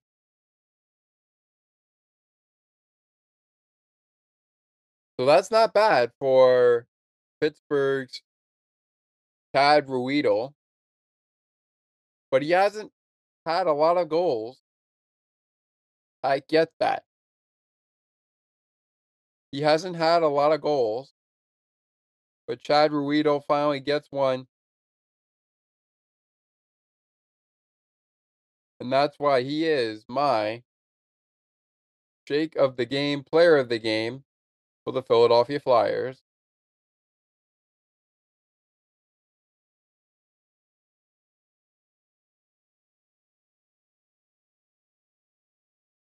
So that's not bad for Pittsburgh's Chad Ruhwedel. But he hasn't had a lot of goals. I get that. He hasn't had a lot of goals. But Chad Ruhwedel finally gets one. And that's why he is my shake of the game, player of the game for the Philadelphia Flyers.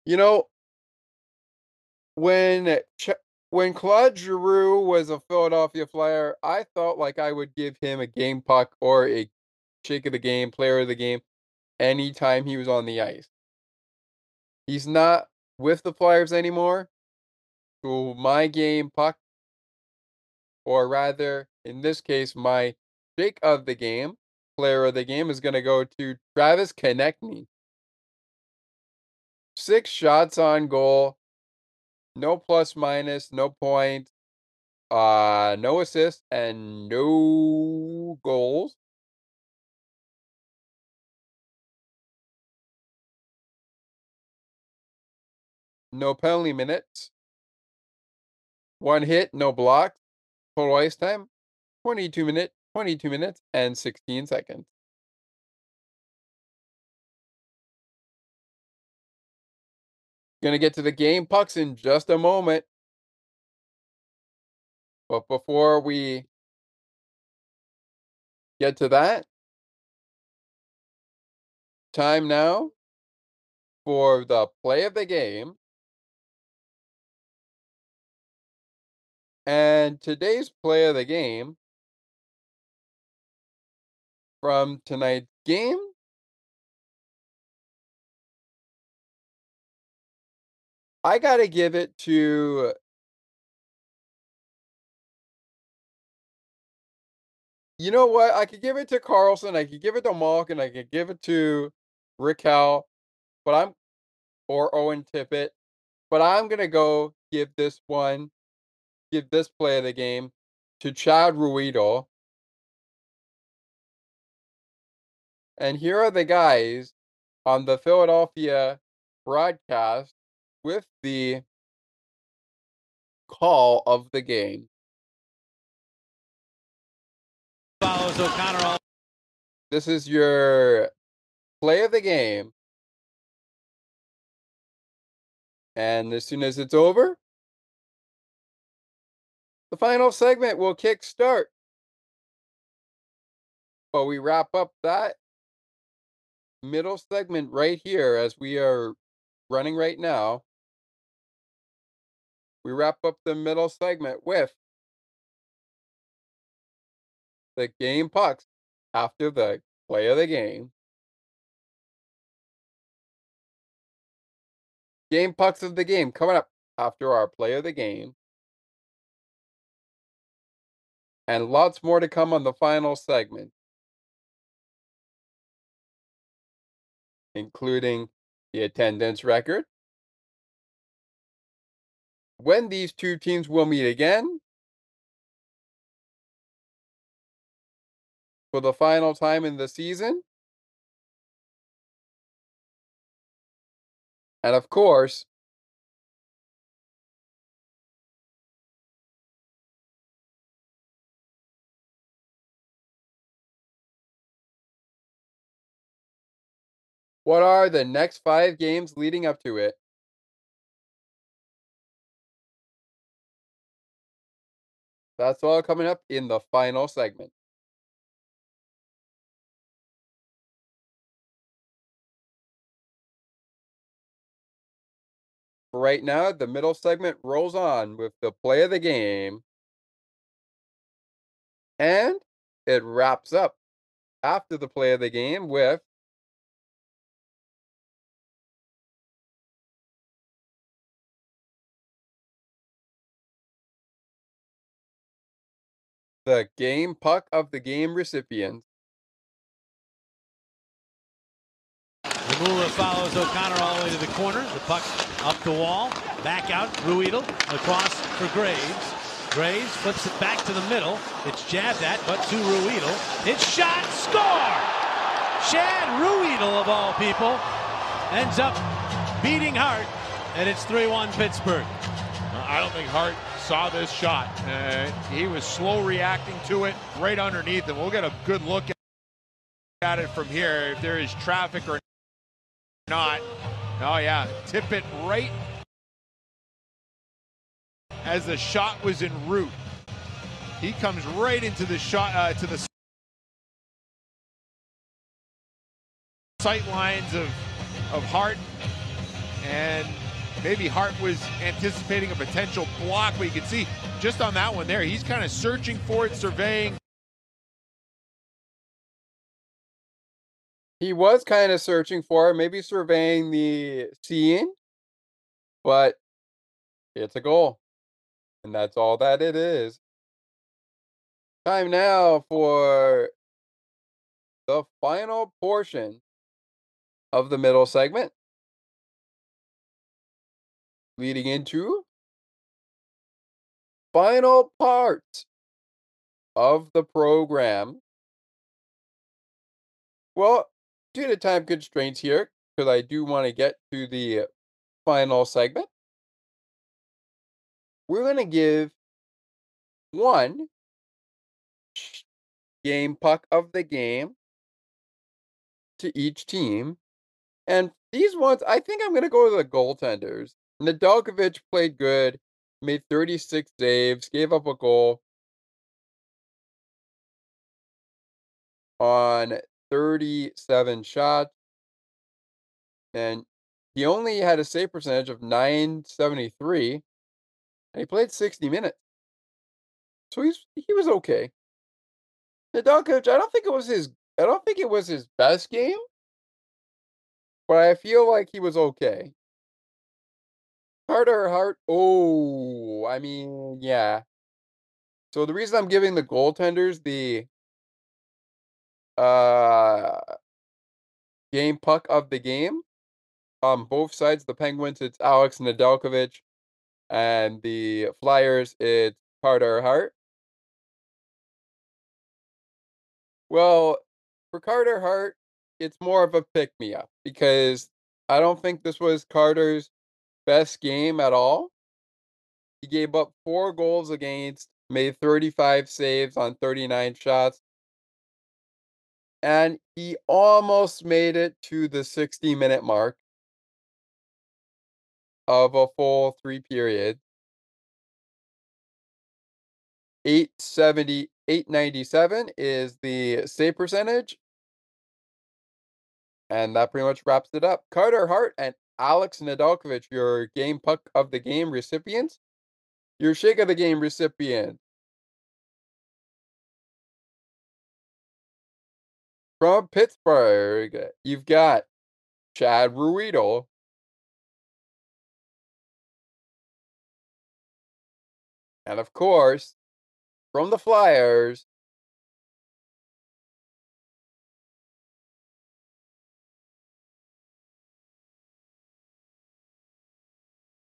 You know, when Ch- when Claude Giroux was a Philadelphia Flyer, I felt like I would give him a game puck or a shake of the game, player of the game, anytime he was on the ice. He's not with the Flyers anymore. So my game puck, or rather, in this case, my shake of the game, player of the game, is going to go to Travis Konecny. Six shots on goal, no plus minus, no points, uh, no assists, and no goals. No penalty minutes. One hit, no block. Total ice time, 22 minute, 22 minutes and 16 seconds. Gonna get to the game pucks in just a moment. But before we get to that, time now for the play of the game. And today's play of the game from tonight's game I got to give it to You know what? I could give it to Karlsson, I could give it to Malkin, I could give it to Rakell, but I'm or Owen Tippett, but I'm gonna go give this one, give this play of the game to Chad Ruhwedel. And here are the guys on the Philadelphia broadcast with the call of the game. Follows O'Connor. This is your play of the game. And as soon as it's over, the final segment will kick start. but we wrap up that middle segment right here as we are running right now. We wrap up the middle segment with the game pucks after the play of the game. Game pucks of the game coming up after our play of the game. And lots more to come on the final segment, including the attendance record, when these two teams will meet again, for the final time in the season, and of course, What are the next five games leading up to it? That's all coming up in the final segment. Right now, the middle segment rolls on with the play of the game. And it wraps up after the play of the game with the game puck of the game recipients. Zamula follows O'Connor all the way to the corner. The puck up the wall, back out. Ruhwedel across for Graves. Graves flips it back to the middle. It's jabbed at, but to Ruhwedel. It's shot, score! Chad Ruhwedel, of all people, ends up beating Hart, and it's 3-1 Pittsburgh. I don't think Hart saw this shot. Uh, he was slow reacting to it right underneath him. We'll get a good look at it from here if there is traffic or not. Oh, yeah, tip it right as the shot was en route. He comes right into the shot, uh, to the sight lines of, of Hart. And maybe Hart was anticipating a potential block, but you can see just on that one there, he's kind of searching for it, surveying. He was kind of searching for it, maybe surveying the scene, but it's a goal. And that's all that it is. Time now for the final portion of the middle segment leading into final part of the program. Well, due to time constraints here, because I do want to get to the final segment, we're going to give one game puck of the game to each team. And these ones, I think I'm going to go to the goaltenders. Nedeljkovic played good, made 36 saves, gave up a goal on 37 shots. And he only had a save percentage of 973. And he played 60 minutes. So he's he was okay. Nedeljkovic, I don't think it was his I don't think it was his best game. But I feel like he was okay. Carter Hart? Oh, I mean, yeah. So the reason I'm giving the goaltenders the uh game puck of the game on both sides, the Penguins, it's Alex Nedeljkovic, and the Flyers, it's Carter Hart. Well, for Carter Hart, it's more of a pick me up because I don't think this was Carter's best game at all. He gave up four goals against, made 35 saves on 39 shots. And he almost made it to the 60 minute mark of a full three period. 870, 897 is the save percentage. And that pretty much wraps it up. Carter Hart and Alex Nedeljkovic, your game puck of the game recipients. Your shake of the game recipient. From Pittsburgh, you've got Chad Ruhwedel. And of course, from the Flyers,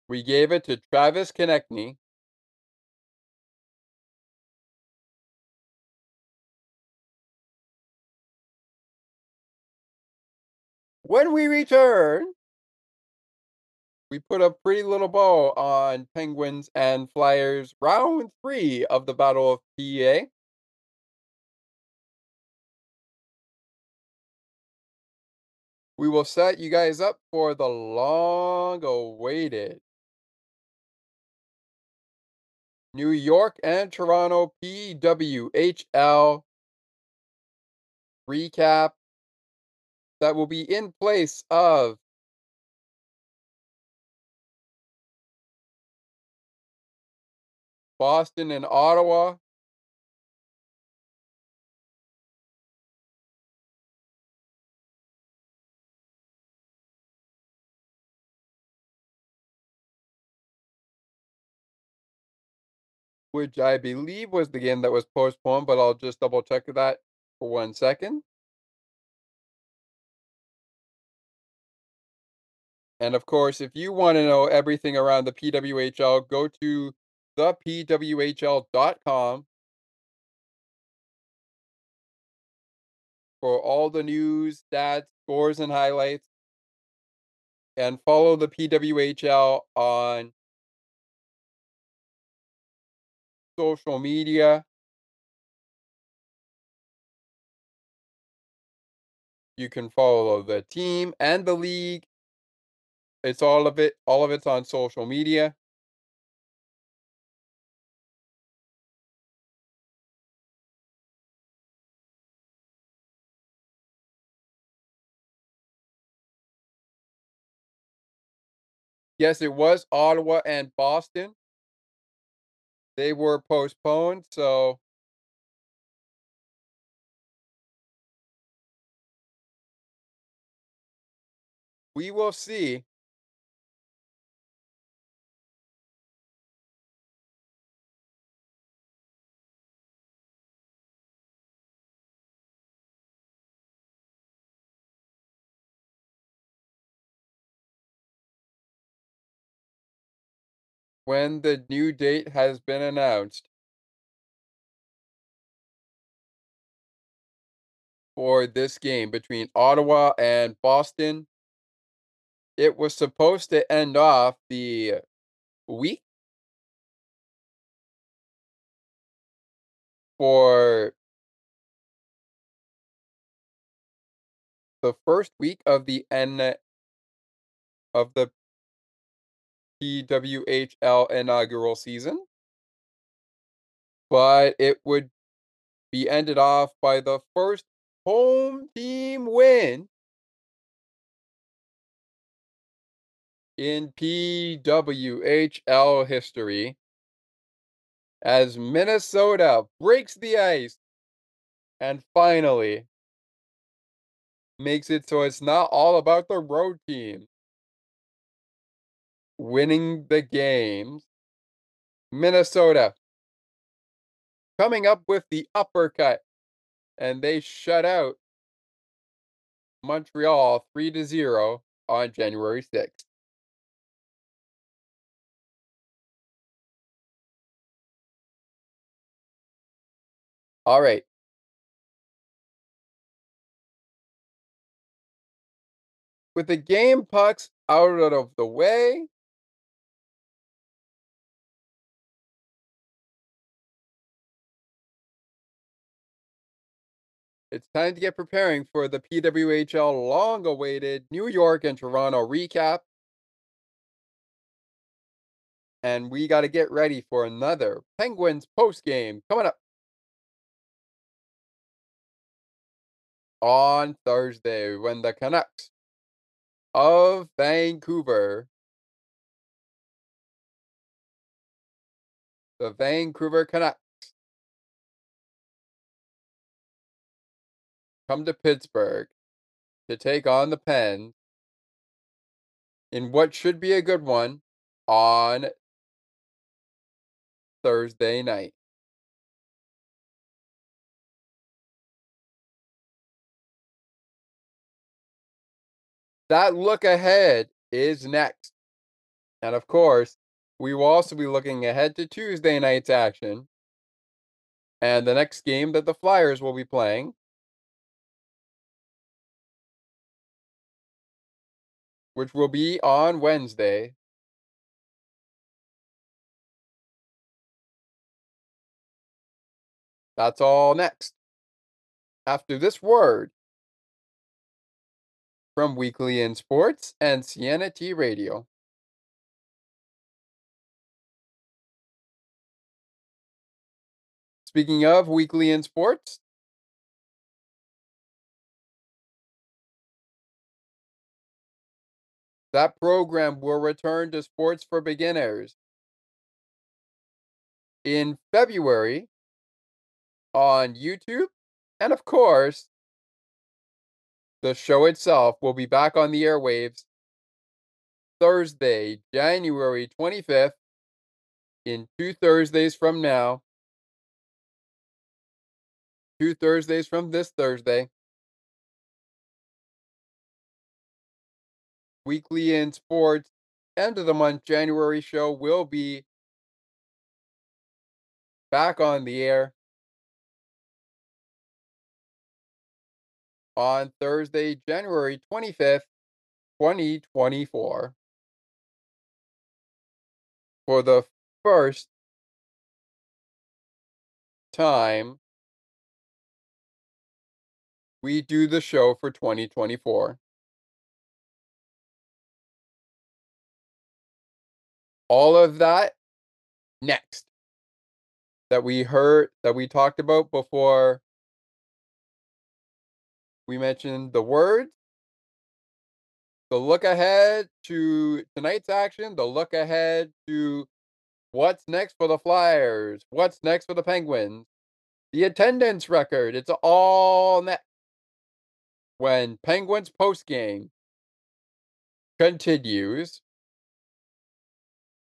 we gave it to Travis Konecny. When we return, we put a pretty little bow on Penguins and Flyers round three of the Battle of PA. We will set you guys up for the long awaited New York and Toronto PWHL recap that will be in place of Boston and Ottawa. Which I believe was the game that was postponed, but I'll just double check that for one second. And of course, if you want to know everything around the PWHL, go to thepwhl.com for all the news, stats, scores, and highlights. And follow the PWHL on social media. You can follow the team and the league. It's all of it, all of it's on social media. Yes, it was Ottawa and Boston. They were postponed, so we will see. When the new date has been announced for this game between Ottawa and Boston. It was supposed to end off the week for the first week of the N of the PWHL inaugural season. But it would be ended off by the first home team win. In PWHL history. As Minnesota breaks the ice. And finally. Makes it so it's not all about the road team winning the games. Minnesota coming up with the uppercut, and they shut out Montreal 3 to 0 on January 6th. All right. With the game pucks out of the way, It's time to get preparing for the PWHL long awaited New York and Toronto recap. and we got to get ready for another Penguins post game coming up on Thursday when the Canucks of Vancouver, the Vancouver Canucks, come to Pittsburgh to take on the Pens in what should be a good one on Thursday night. That look ahead is next. And of course, we will also be looking ahead to Tuesday night's action and the next game that the Flyers will be playing. Which will be on Wednesday. That's all next. After this word from Weekly in Sports and Sienna T Radio. Speaking of Weekly in Sports, that program will return to Sports for Beginners in February on YouTube. And of course, the show itself will be back on the airwaves Thursday, January 25th, in two Thursdays from now. Two Thursdays from this Thursday. Weekly in Sports, end of the month January show will be back on the air. On Thursday, January 25th, 2024, for the first time we do the show for 2024. All of that next that we heard that we talked about before we mentioned the words, the look ahead to tonight's action, the look ahead to what's next for the Flyers, what's next for the Penguins, the attendance record. It's all next when Penguins post game continues.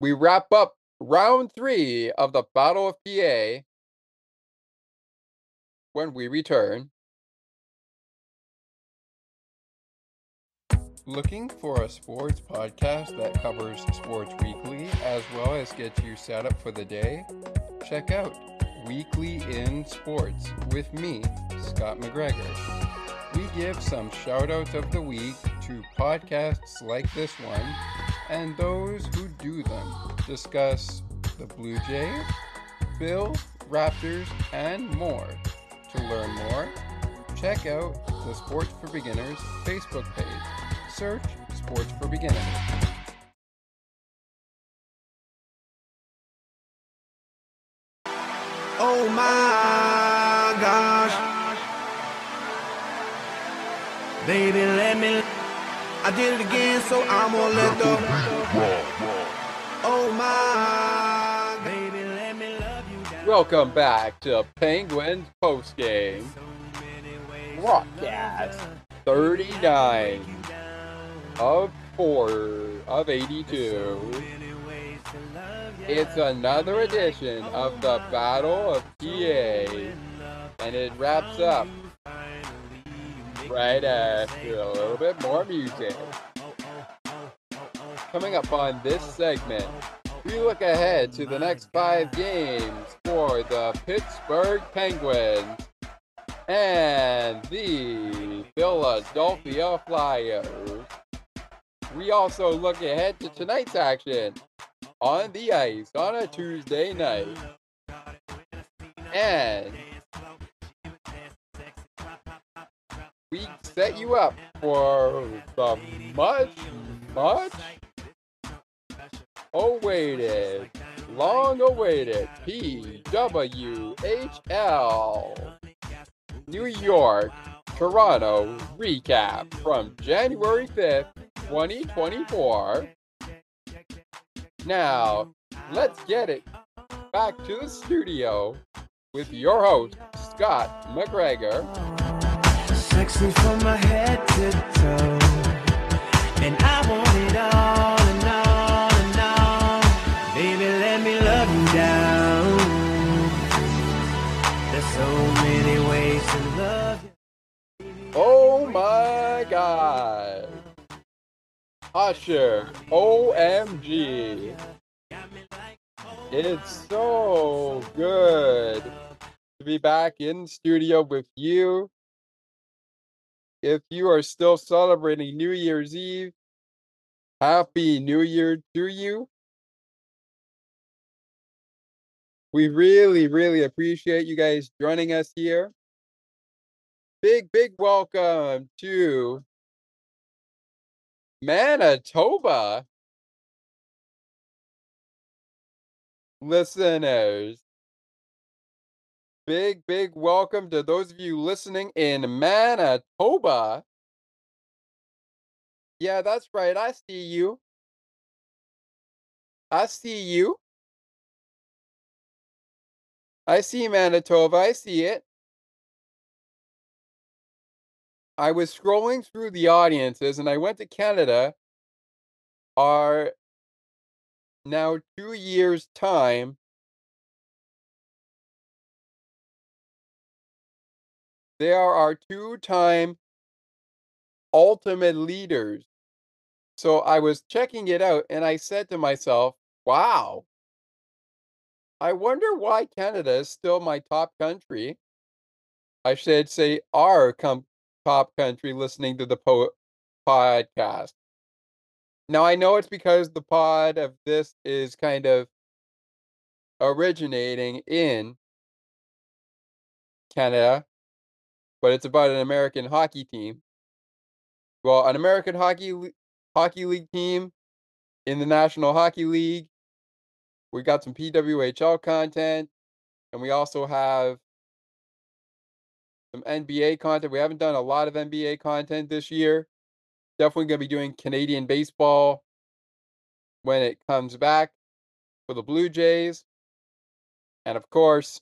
We wrap up round three of the Battle of PA when we return. Looking for a sports podcast that covers sports weekly as well as gets you set up for the day? Check out Weekly in Sports with me, Scott McGregor. We give some shout outs of the week to podcasts like this one and those who do them. Discuss the Blue Jays, Bills, Raptors, and more. To learn more, check out the Sports for Beginners Facebook page search Sports for Beginners. Oh my Baby, let me. I did it again, so I'm gonna let the. Oh my. Baby, let me love you. Welcome back to Penguins postgame broadcast 39 of 4 of 82. It's another edition of the Battle of PA, and it wraps up right uh, after a little bit more music. Coming up on this segment, we look ahead to the next five games for the Pittsburgh Penguins and the Philadelphia Flyers. We also look ahead to tonight's action on the ice on a Tuesday night. And we set you up for the much, much awaited, long awaited PWHL New York Toronto recap from January 5th, 2024. Now, let's get it back to the studio with your host, Scott McGregor. Sexy from my head to toe. And I want it all and all and all. Baby, let me love you down. There's so many ways to love you. Oh my god. Usher, OMG. It's so good to be back in studio with you. If you are still celebrating New Year's Eve, Happy New Year to you. We really, really appreciate you guys joining us here. Big, big welcome to Manitoba listeners. Big, big welcome to those of you listening in Manitoba. Yeah, that's right. I see you. I see you. I see Manitoba. I see it. I was scrolling through the audiences and I went to Canada. Our now two years' time. They are our two time ultimate leaders. So I was checking it out and I said to myself, wow, I wonder why Canada is still my top country. I should say our com- top country listening to the po- podcast. Now I know it's because the pod of this is kind of originating in Canada, but it's about an American hockey team. Well, an American hockey hockey league team in the National Hockey League. We got some PWHL content, and we also have some NBA content. We haven't done a lot of NBA content this year. Definitely going to be doing Canadian baseball when it comes back for the Blue Jays. And of course,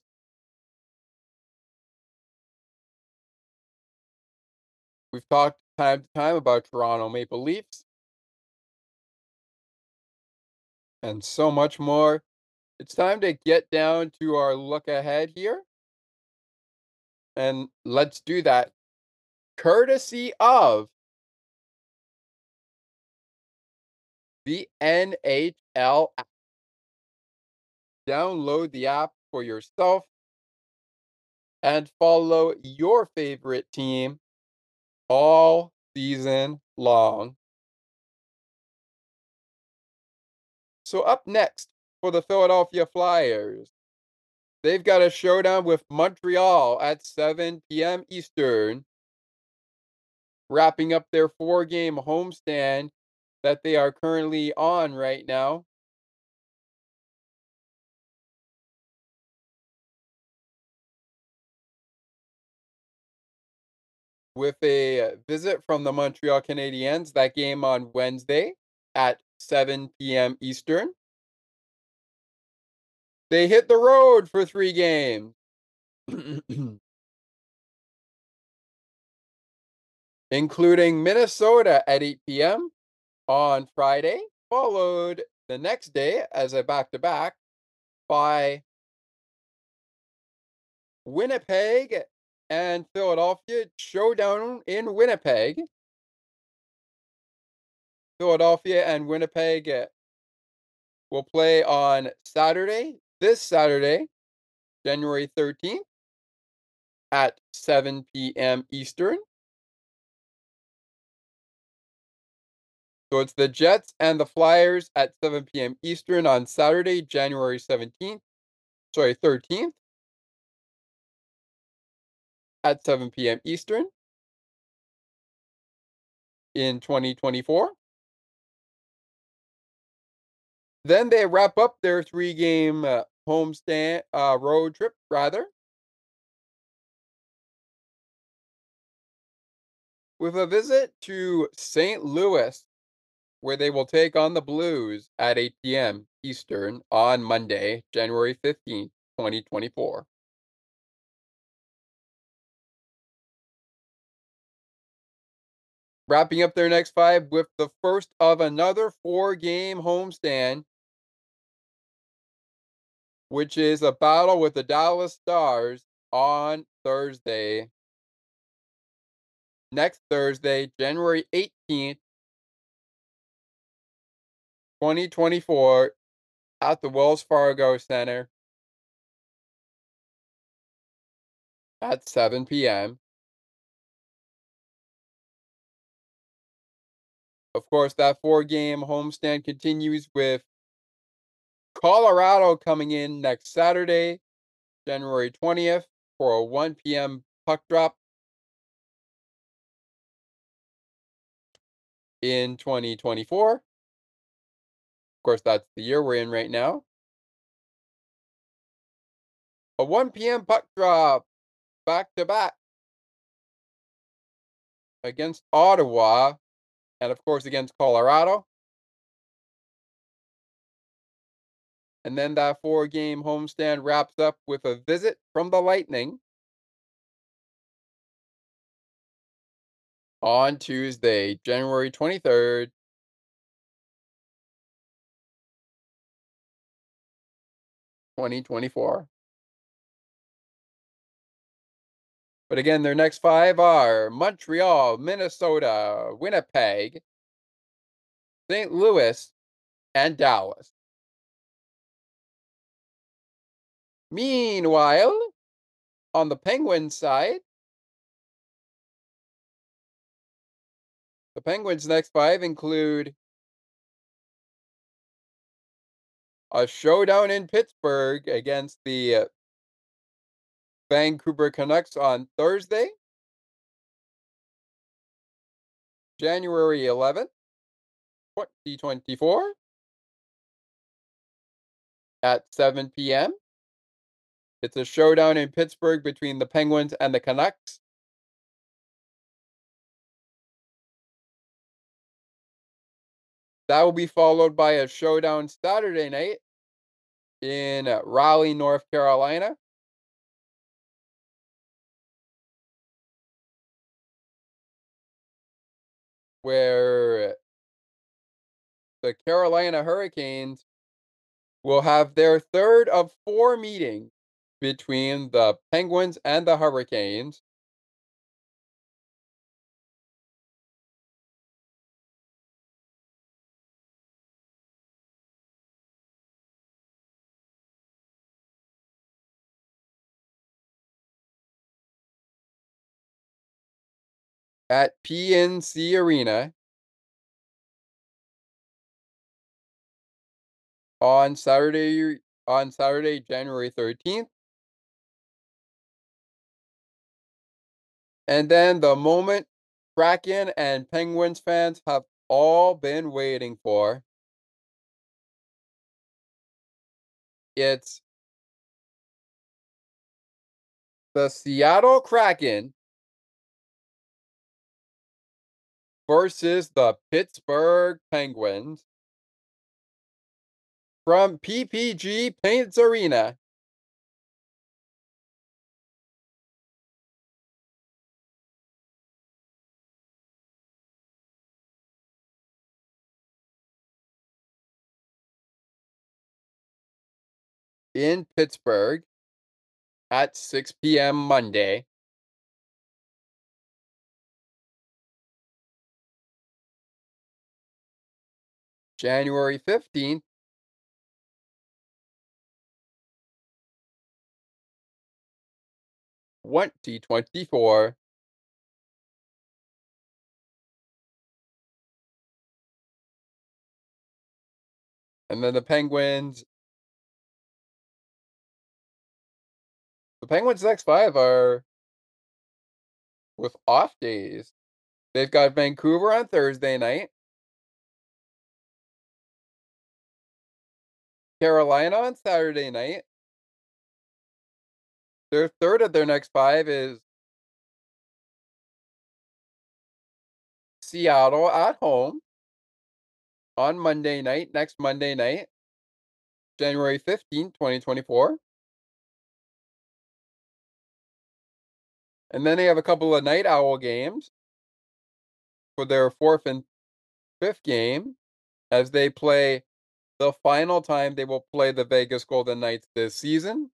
we've talked time to time about Toronto Maple Leafs and so much more. It's time to get down to our look ahead here. And let's do that courtesy of the NHL app. Download the app for yourself and follow your favorite team all season long. So, up next for the Philadelphia Flyers, they've got a showdown with Montreal at 7 p.m. Eastern, wrapping up their four game homestand that they are currently on right now. With a visit from the Montreal Canadiens, that game on Wednesday at 7 p.m. Eastern. They hit the road for three games. [CLEARS THROAT] including Minnesota at 8 p.m. on Friday, followed the next day as a back to back by Winnipeg and Philadelphia showdown in Winnipeg. Philadelphia and Winnipeg uh, will play on Saturday, this Saturday, January 13th at 7 p.m. Eastern. So it's the Jets and the Flyers at 7 p.m. Eastern on Saturday, January 17th. Sorry, 13th at 7 p.m. Eastern in 2024. Then they wrap up their three game uh, homestand uh, road trip, rather, with a visit to St. Louis, where they will take on the Blues at 8 p.m. Eastern on Monday, January 15, 2024. Wrapping up their next five with the first of another four game homestand, which is a battle with the Dallas Stars on Thursday. Next Thursday, January 18th, 2024, at the Wells Fargo Center at 7 p.m. Of course, that four game homestand continues with Colorado coming in next Saturday, January 20th, for a 1 p.m. puck drop in 2024. Of course, that's the year we're in right now. A 1 p.m. puck drop back to back against Ottawa and, of course, against Colorado. And then that four game homestand wraps up with a visit from the Lightning on Tuesday, January 23rd. Twenty twenty four. But again, their next five are Montreal, Minnesota, Winnipeg, St. Louis, and Dallas. Meanwhile, on the Penguins side, the Penguins' next five include a showdown in Pittsburgh against the Vancouver Canucks on Thursday, January 11th, 2024, at 7 p.m. It's a showdown in Pittsburgh between the Penguins and the Canucks. That will be followed by a showdown Saturday night in Raleigh, North Carolina. Where the Carolina Hurricanes will have their third of four meetings between the Penguins and the Hurricanes. At PNC Arena on Saturday on Saturday, January 13th. And then the moment Kraken and Penguins fans have all been waiting for. It's the Seattle Kraken versus the Pittsburgh Penguins from PPG Paints Arena. in Pittsburgh at 6 p.m. Monday. January 15th. Twenty twenty four. And then the Penguins The Penguins' next five are with off days. They've got Vancouver on Thursday night. Carolina on Saturday night. Their third of their next five is Seattle at home on Monday night, next Monday night, January 15th, 2024. And then they have a couple of night owl games for their fourth and fifth game as they play the final time they will play the Vegas Golden Knights this season.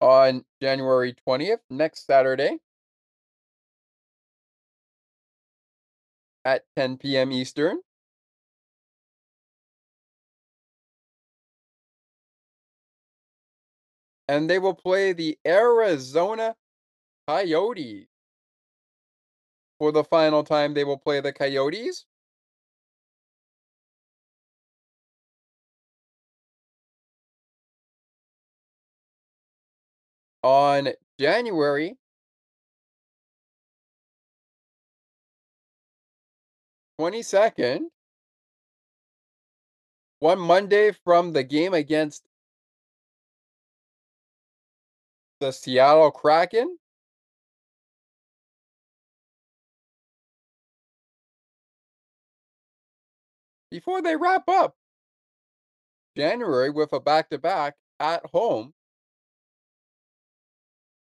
On January 20th, next Saturday at 10 p.m. Eastern. and they will play the Arizona Coyotes. For the final time, they will play the Coyotes. On January 22nd, one Monday from the game against the Seattle Kraken. Before they wrap up January with a back to back at home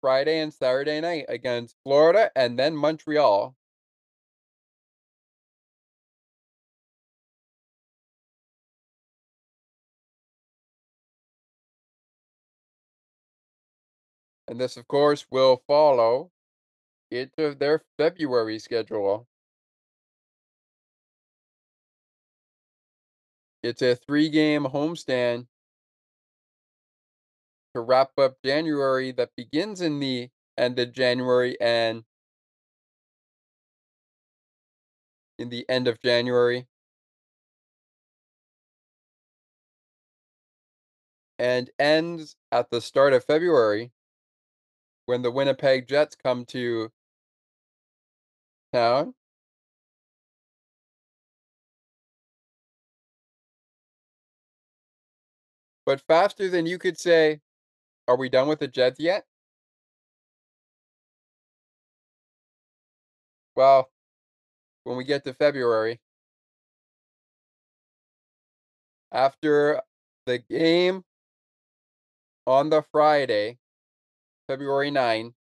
Friday and Saturday night against Florida and then Montreal. And this, of course, will follow into their February schedule. It's a three game homestand to wrap up January that begins in the end of January and in the end of January. And ends at the start of February when the Winnipeg Jets come to town. But faster than you could say, are we done with the Jets yet? Well, when we get to February, after the game on the Friday, February 9,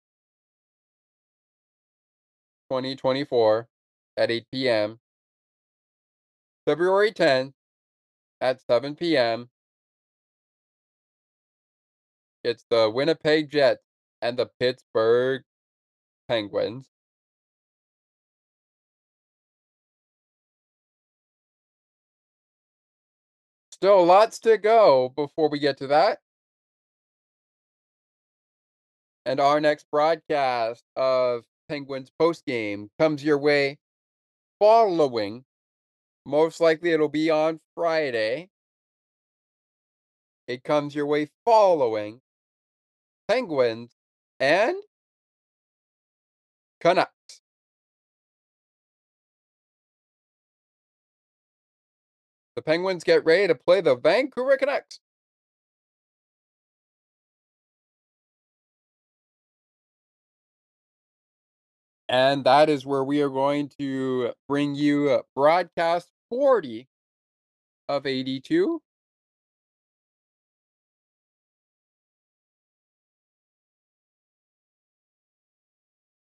2024 at 8 p.m. February 10th at 7 p.m. It's the Winnipeg Jets and the Pittsburgh Penguins. Still lots to go before we get to that. And our next broadcast of Penguins postgame comes your way following. Most likely it'll be on Friday. It comes your way following Penguins and Canucks. The Penguins get ready to play the Vancouver Canucks. And that is where we are going to bring you broadcast 40 of 82.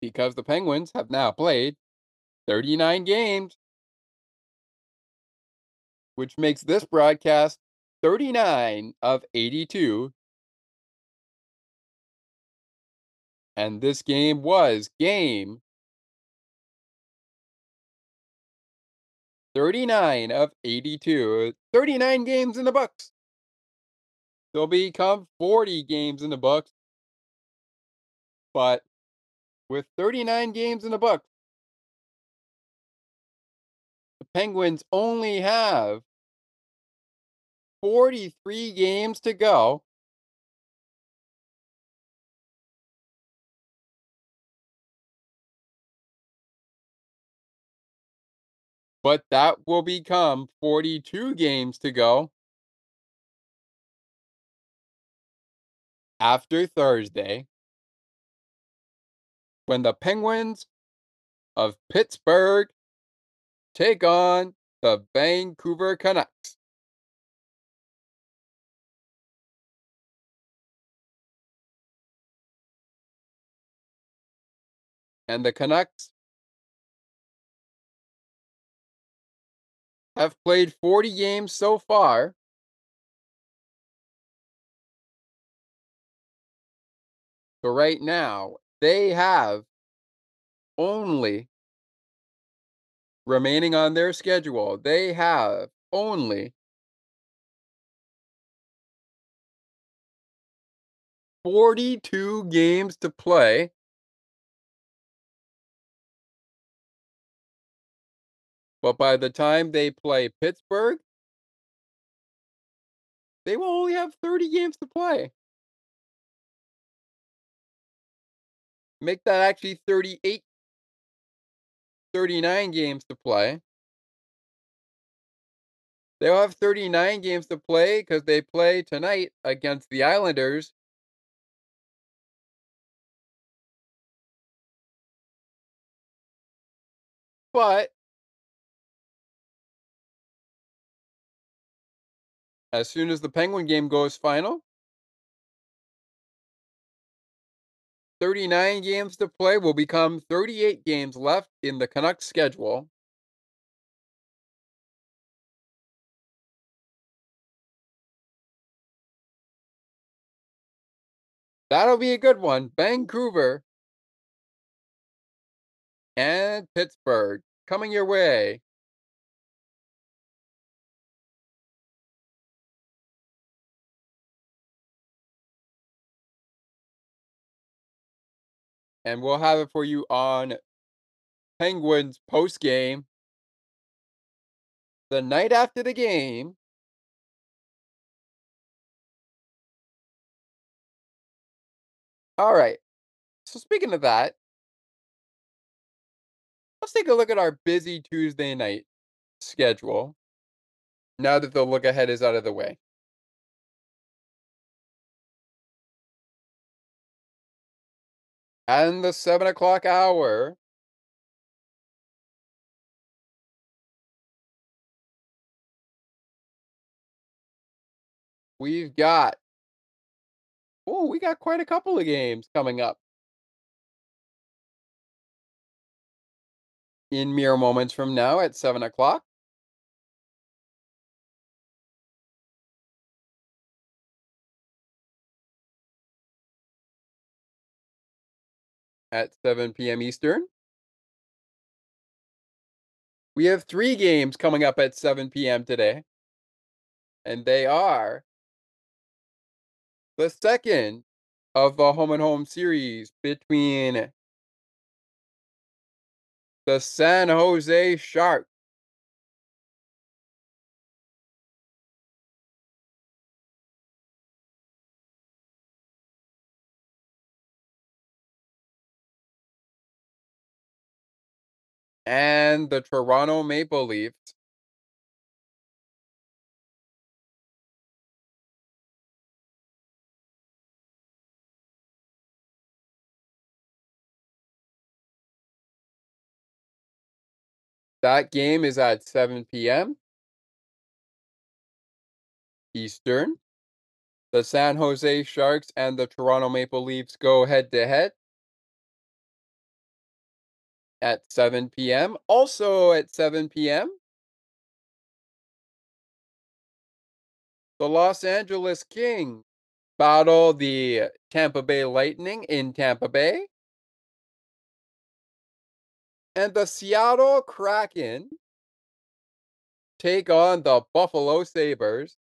Because the Penguins have now played 39 games, which makes this broadcast 39 of 82 And this game was game 39 of 82. 39 games in the books. They'll become 40 games in the books. But with 39 games in the book, the Penguins only have 43 games to go. But that will become 42 games to go after Thursday when the Penguins of Pittsburgh take on the Vancouver Canucks. And the Canucks have played 40 games so far. So right now, they have only remaining on their schedule, they have only Forty-two games to play. But by the time they play Pittsburgh, they will only have 30 games to play. Make that actually 38 39 games to play. They'll have 39 games to play because they play tonight against the Islanders. But as soon as the Penguin game goes final, 39 games to play will become 38 games left in the Canucks schedule. That'll be a good one. Vancouver and Pittsburgh coming your way. And we'll have it for you on Penguins post game. The night after the game. All right. So speaking of that, let's take a look at our busy Tuesday night schedule. Now that the look ahead is out of the way. And the seven o'clock hour. We've got, oh, we got quite a couple of games coming up. In mere moments from now at 7 o'clock. At 7 p.m. Eastern. We have three games coming up at 7 p.m. today, and they are the second of the home and home series between the San Jose Sharks and the Toronto Maple Leafs. That game is at 7 p.m. Eastern. The San Jose Sharks and the Toronto Maple Leafs go head to head at 7 p.m. Also at 7 p.m., the Los Angeles Kings battle the Tampa Bay Lightning in Tampa Bay. And the Seattle Kraken take on the Buffalo Sabres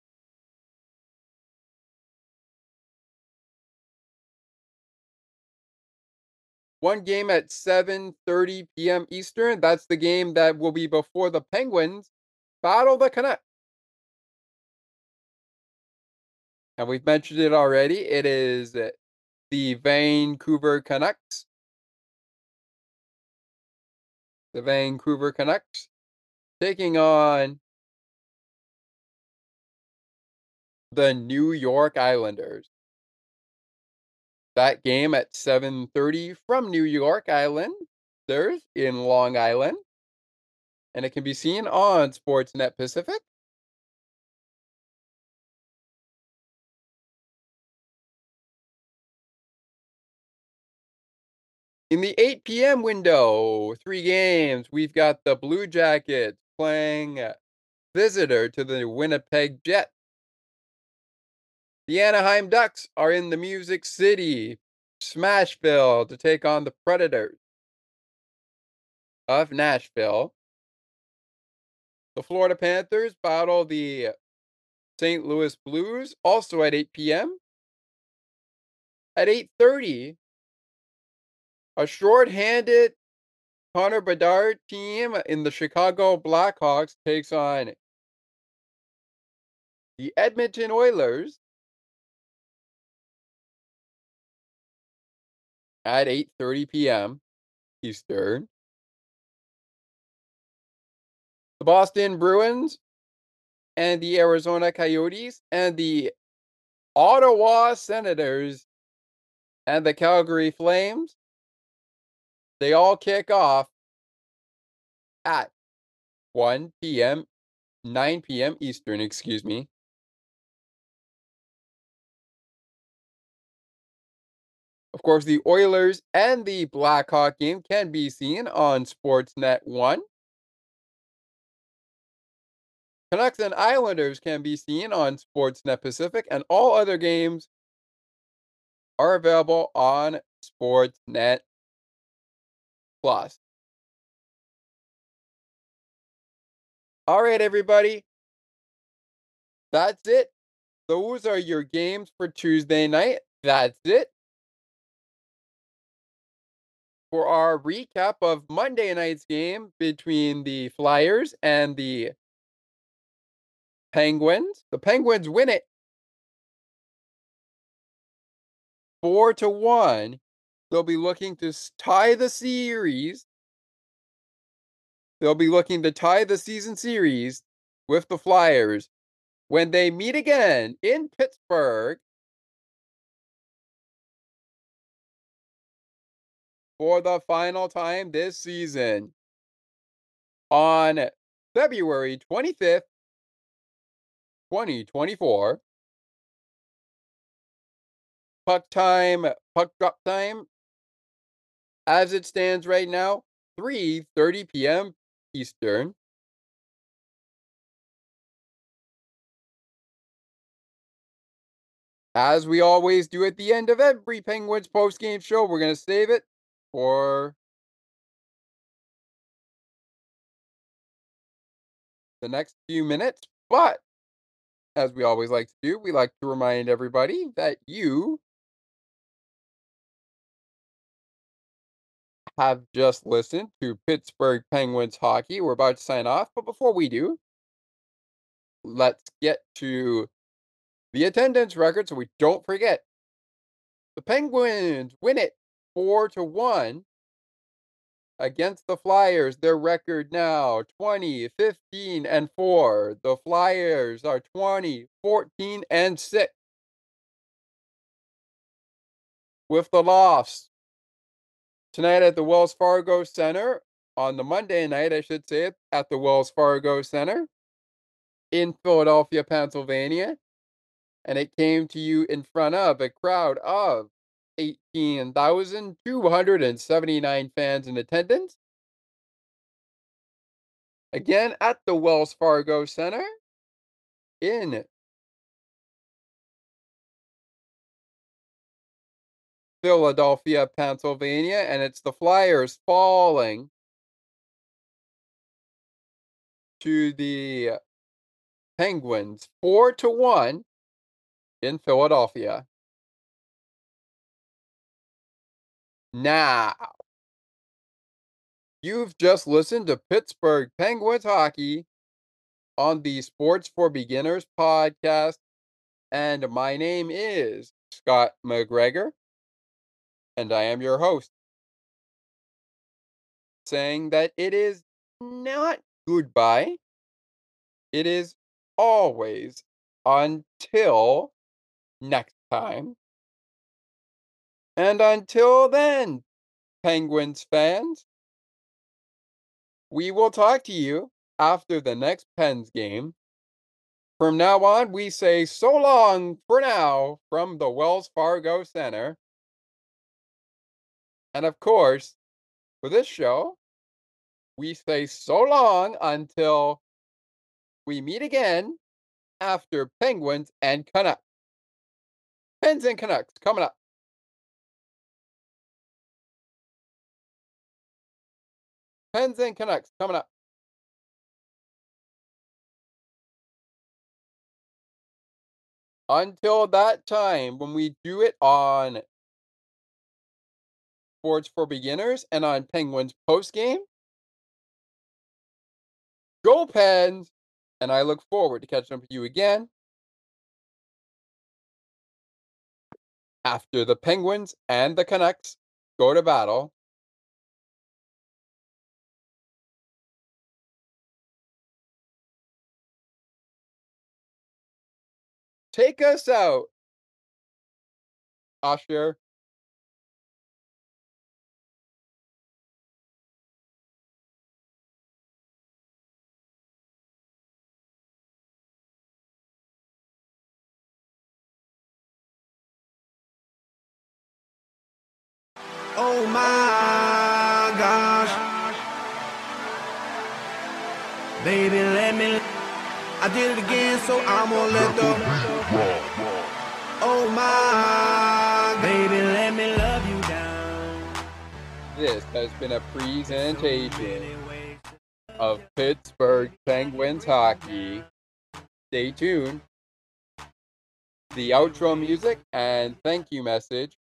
one game at 7:30 p.m. Eastern. That's the game that will be before the Penguins battle the Canucks. And we've mentioned it already. It is the Vancouver Canucks. The Vancouver Canucks taking on the New York Islanders. That game at 7:30 from New York Island. There's in Long Island. And it can be seen on Sportsnet Pacific. In the 8 p.m. window, three games. We've got the Blue Jackets playing uh, visitor to the Winnipeg Jets. The Anaheim Ducks are in the Music City, Smashville, to take on the Predators of Nashville. The Florida Panthers battle the St. Louis Blues, also at 8 p.m. At 8:30, a short-handed Connor Bedard team in the Chicago Blackhawks takes on the Edmonton Oilers at 8:30 p.m. Eastern. The Boston Bruins and the Arizona Coyotes and the Ottawa Senators and the Calgary Flames they all kick off at 1 p.m. 9 p.m. Eastern, excuse me. Of course, the Oilers and the Blackhawk game can be seen on Sportsnet 1. Canucks and Islanders can be seen on Sportsnet Pacific, and all other games are available on Sportsnet Plus. All right, everybody. That's it. Those are your games for Tuesday night. That's it. For our recap of Monday night's game between the Flyers and the Penguins, the Penguins win it 4 to 1. They'll be looking to tie the series. They'll be looking to tie the season series with the Flyers when they meet again in Pittsburgh for the final time this season on February 25th, 2024. Puck time, puck drop time, as it stands right now, 3:30 p.m. Eastern. As we always do at the end of every Penguins post-game show, we're going to save it for the next few minutes. But as we always like to do, we like to remind everybody that you have just listened to Pittsburgh Penguins hockey. We're about to sign off, but before we do, let's get to the attendance record so we don't forget. The Penguins win it 4 to 1 against the Flyers. Their record now 20, 15 and 4. The Flyers are 20, 14 and 6. With the loss tonight at the Wells Fargo Center on the Monday night, I should say, at the Wells Fargo Center in Philadelphia, Pennsylvania. And it came to you in front of a crowd of 18,279 fans in attendance. Again at the Wells Fargo Center in Philadelphia, Pennsylvania, and it's the Flyers falling to the Penguins 4 to 1 in Philadelphia. Now, you've just listened to Pittsburgh Penguins hockey on the Sports for Beginners podcast, and my name is Scott McGregor and I am your host. Saying that it is not goodbye. It is always until next time. And until then, Penguins fans, we will talk to you after the next Pens game. From now on, we say so long for now from the Wells Fargo Center. And of course, for this show, we say so long until we meet again after Penguins and Canucks. Pens and Canucks coming up. Pens and Canucks coming up. Until that time, when we do it on Sports for Beginners and on Penguins post game, go Pens! And I look forward to catching up with you again after the Penguins and the Canucks go to battle. Take us out, Usher. Oh my gosh. Baby, let me. I did it again, so I'm gonna has been a presentation of Pittsburgh Penguins hockey. Stay tuned. The outro music and thank you message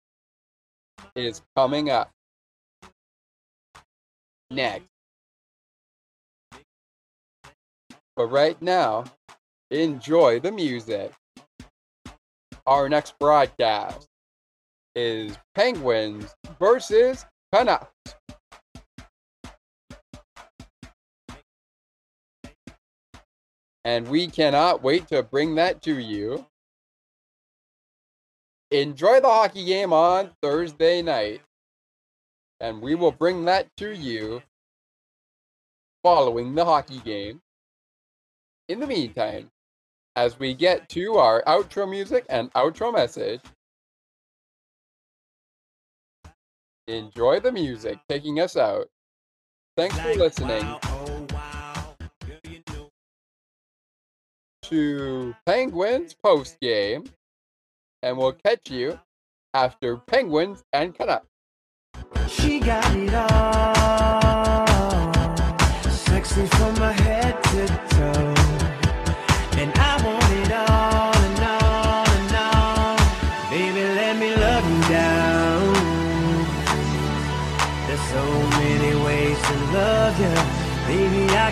is coming up next. But right now, enjoy the music. Our next broadcast is Penguins versus Canucks. And we cannot wait to bring that to you. Enjoy the hockey game on Thursday night. And we will bring that to you following the hockey game. In the meantime, as we get to our outro music and outro message, enjoy the music taking us out. Thanks for listening oh, to Penguins post game, and we'll catch you after Penguins and Canucks. She got it all. Sexy from my head to toe.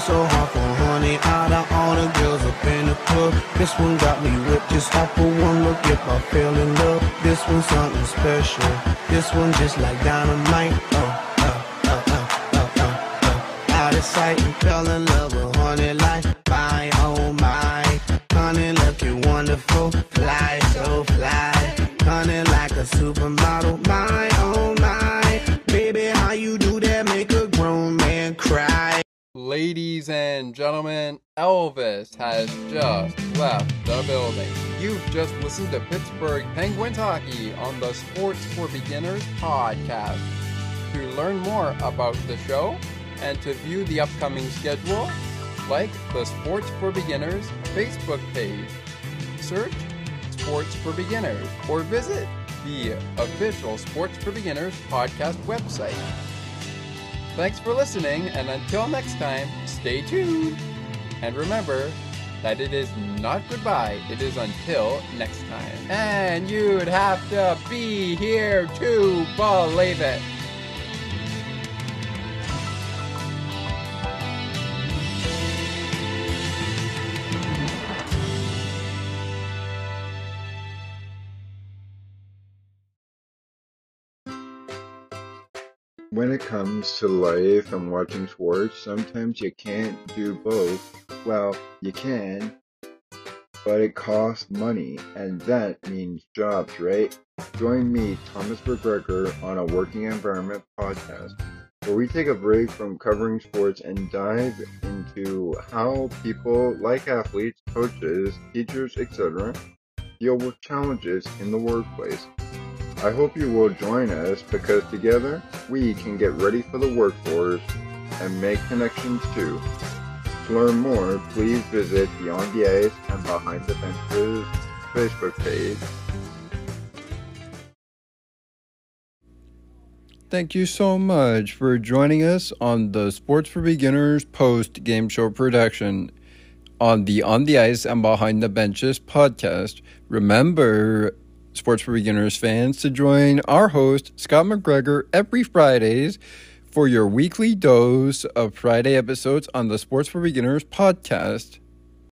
So hard for honey out of all the girls up in the club. This one got me whipped just off of one look. If I fell in love, this one's something special. This one just like dynamite. Oh. Out of sight and fell in love with honey like my oh my. Honey looking wonderful, fly so fly. Honey like a supermodel, my. Ladies and gentlemen, Elvis has just left the building. You've just listened to Pittsburgh Penguins hockey on the Sports for Beginners podcast. To learn more about the show and to view the upcoming schedule, like the Sports for Beginners Facebook page. Search Sports for Beginners or visit the official Sports for Beginners podcast website. Thanks for listening, and until next time, stay tuned. And remember that it is not goodbye, it is until next time. And you'd have to be here to believe it. When it comes to life and watching sports, sometimes you can't do both. Well, you can, but it costs money, and that means jobs, right? Join me, Thomas McGregor, on a Working Environment podcast, where we take a break from covering sports and dive into how people like athletes, coaches, teachers, etc., deal with challenges in the workplace. I hope you will join us because together we can get ready for the workforce and make connections too. To learn more, please visit Beyond the Ice and Behind the Benches Facebook page. Thank you so much for joining us on the Sports for Beginners post game show production on the On the Ice and Behind the Benches podcast. Remember, Sports for Beginners fans, to join our host, Scott McGregor, every Fridays for your weekly dose of Friday episodes on the Sports for Beginners podcast.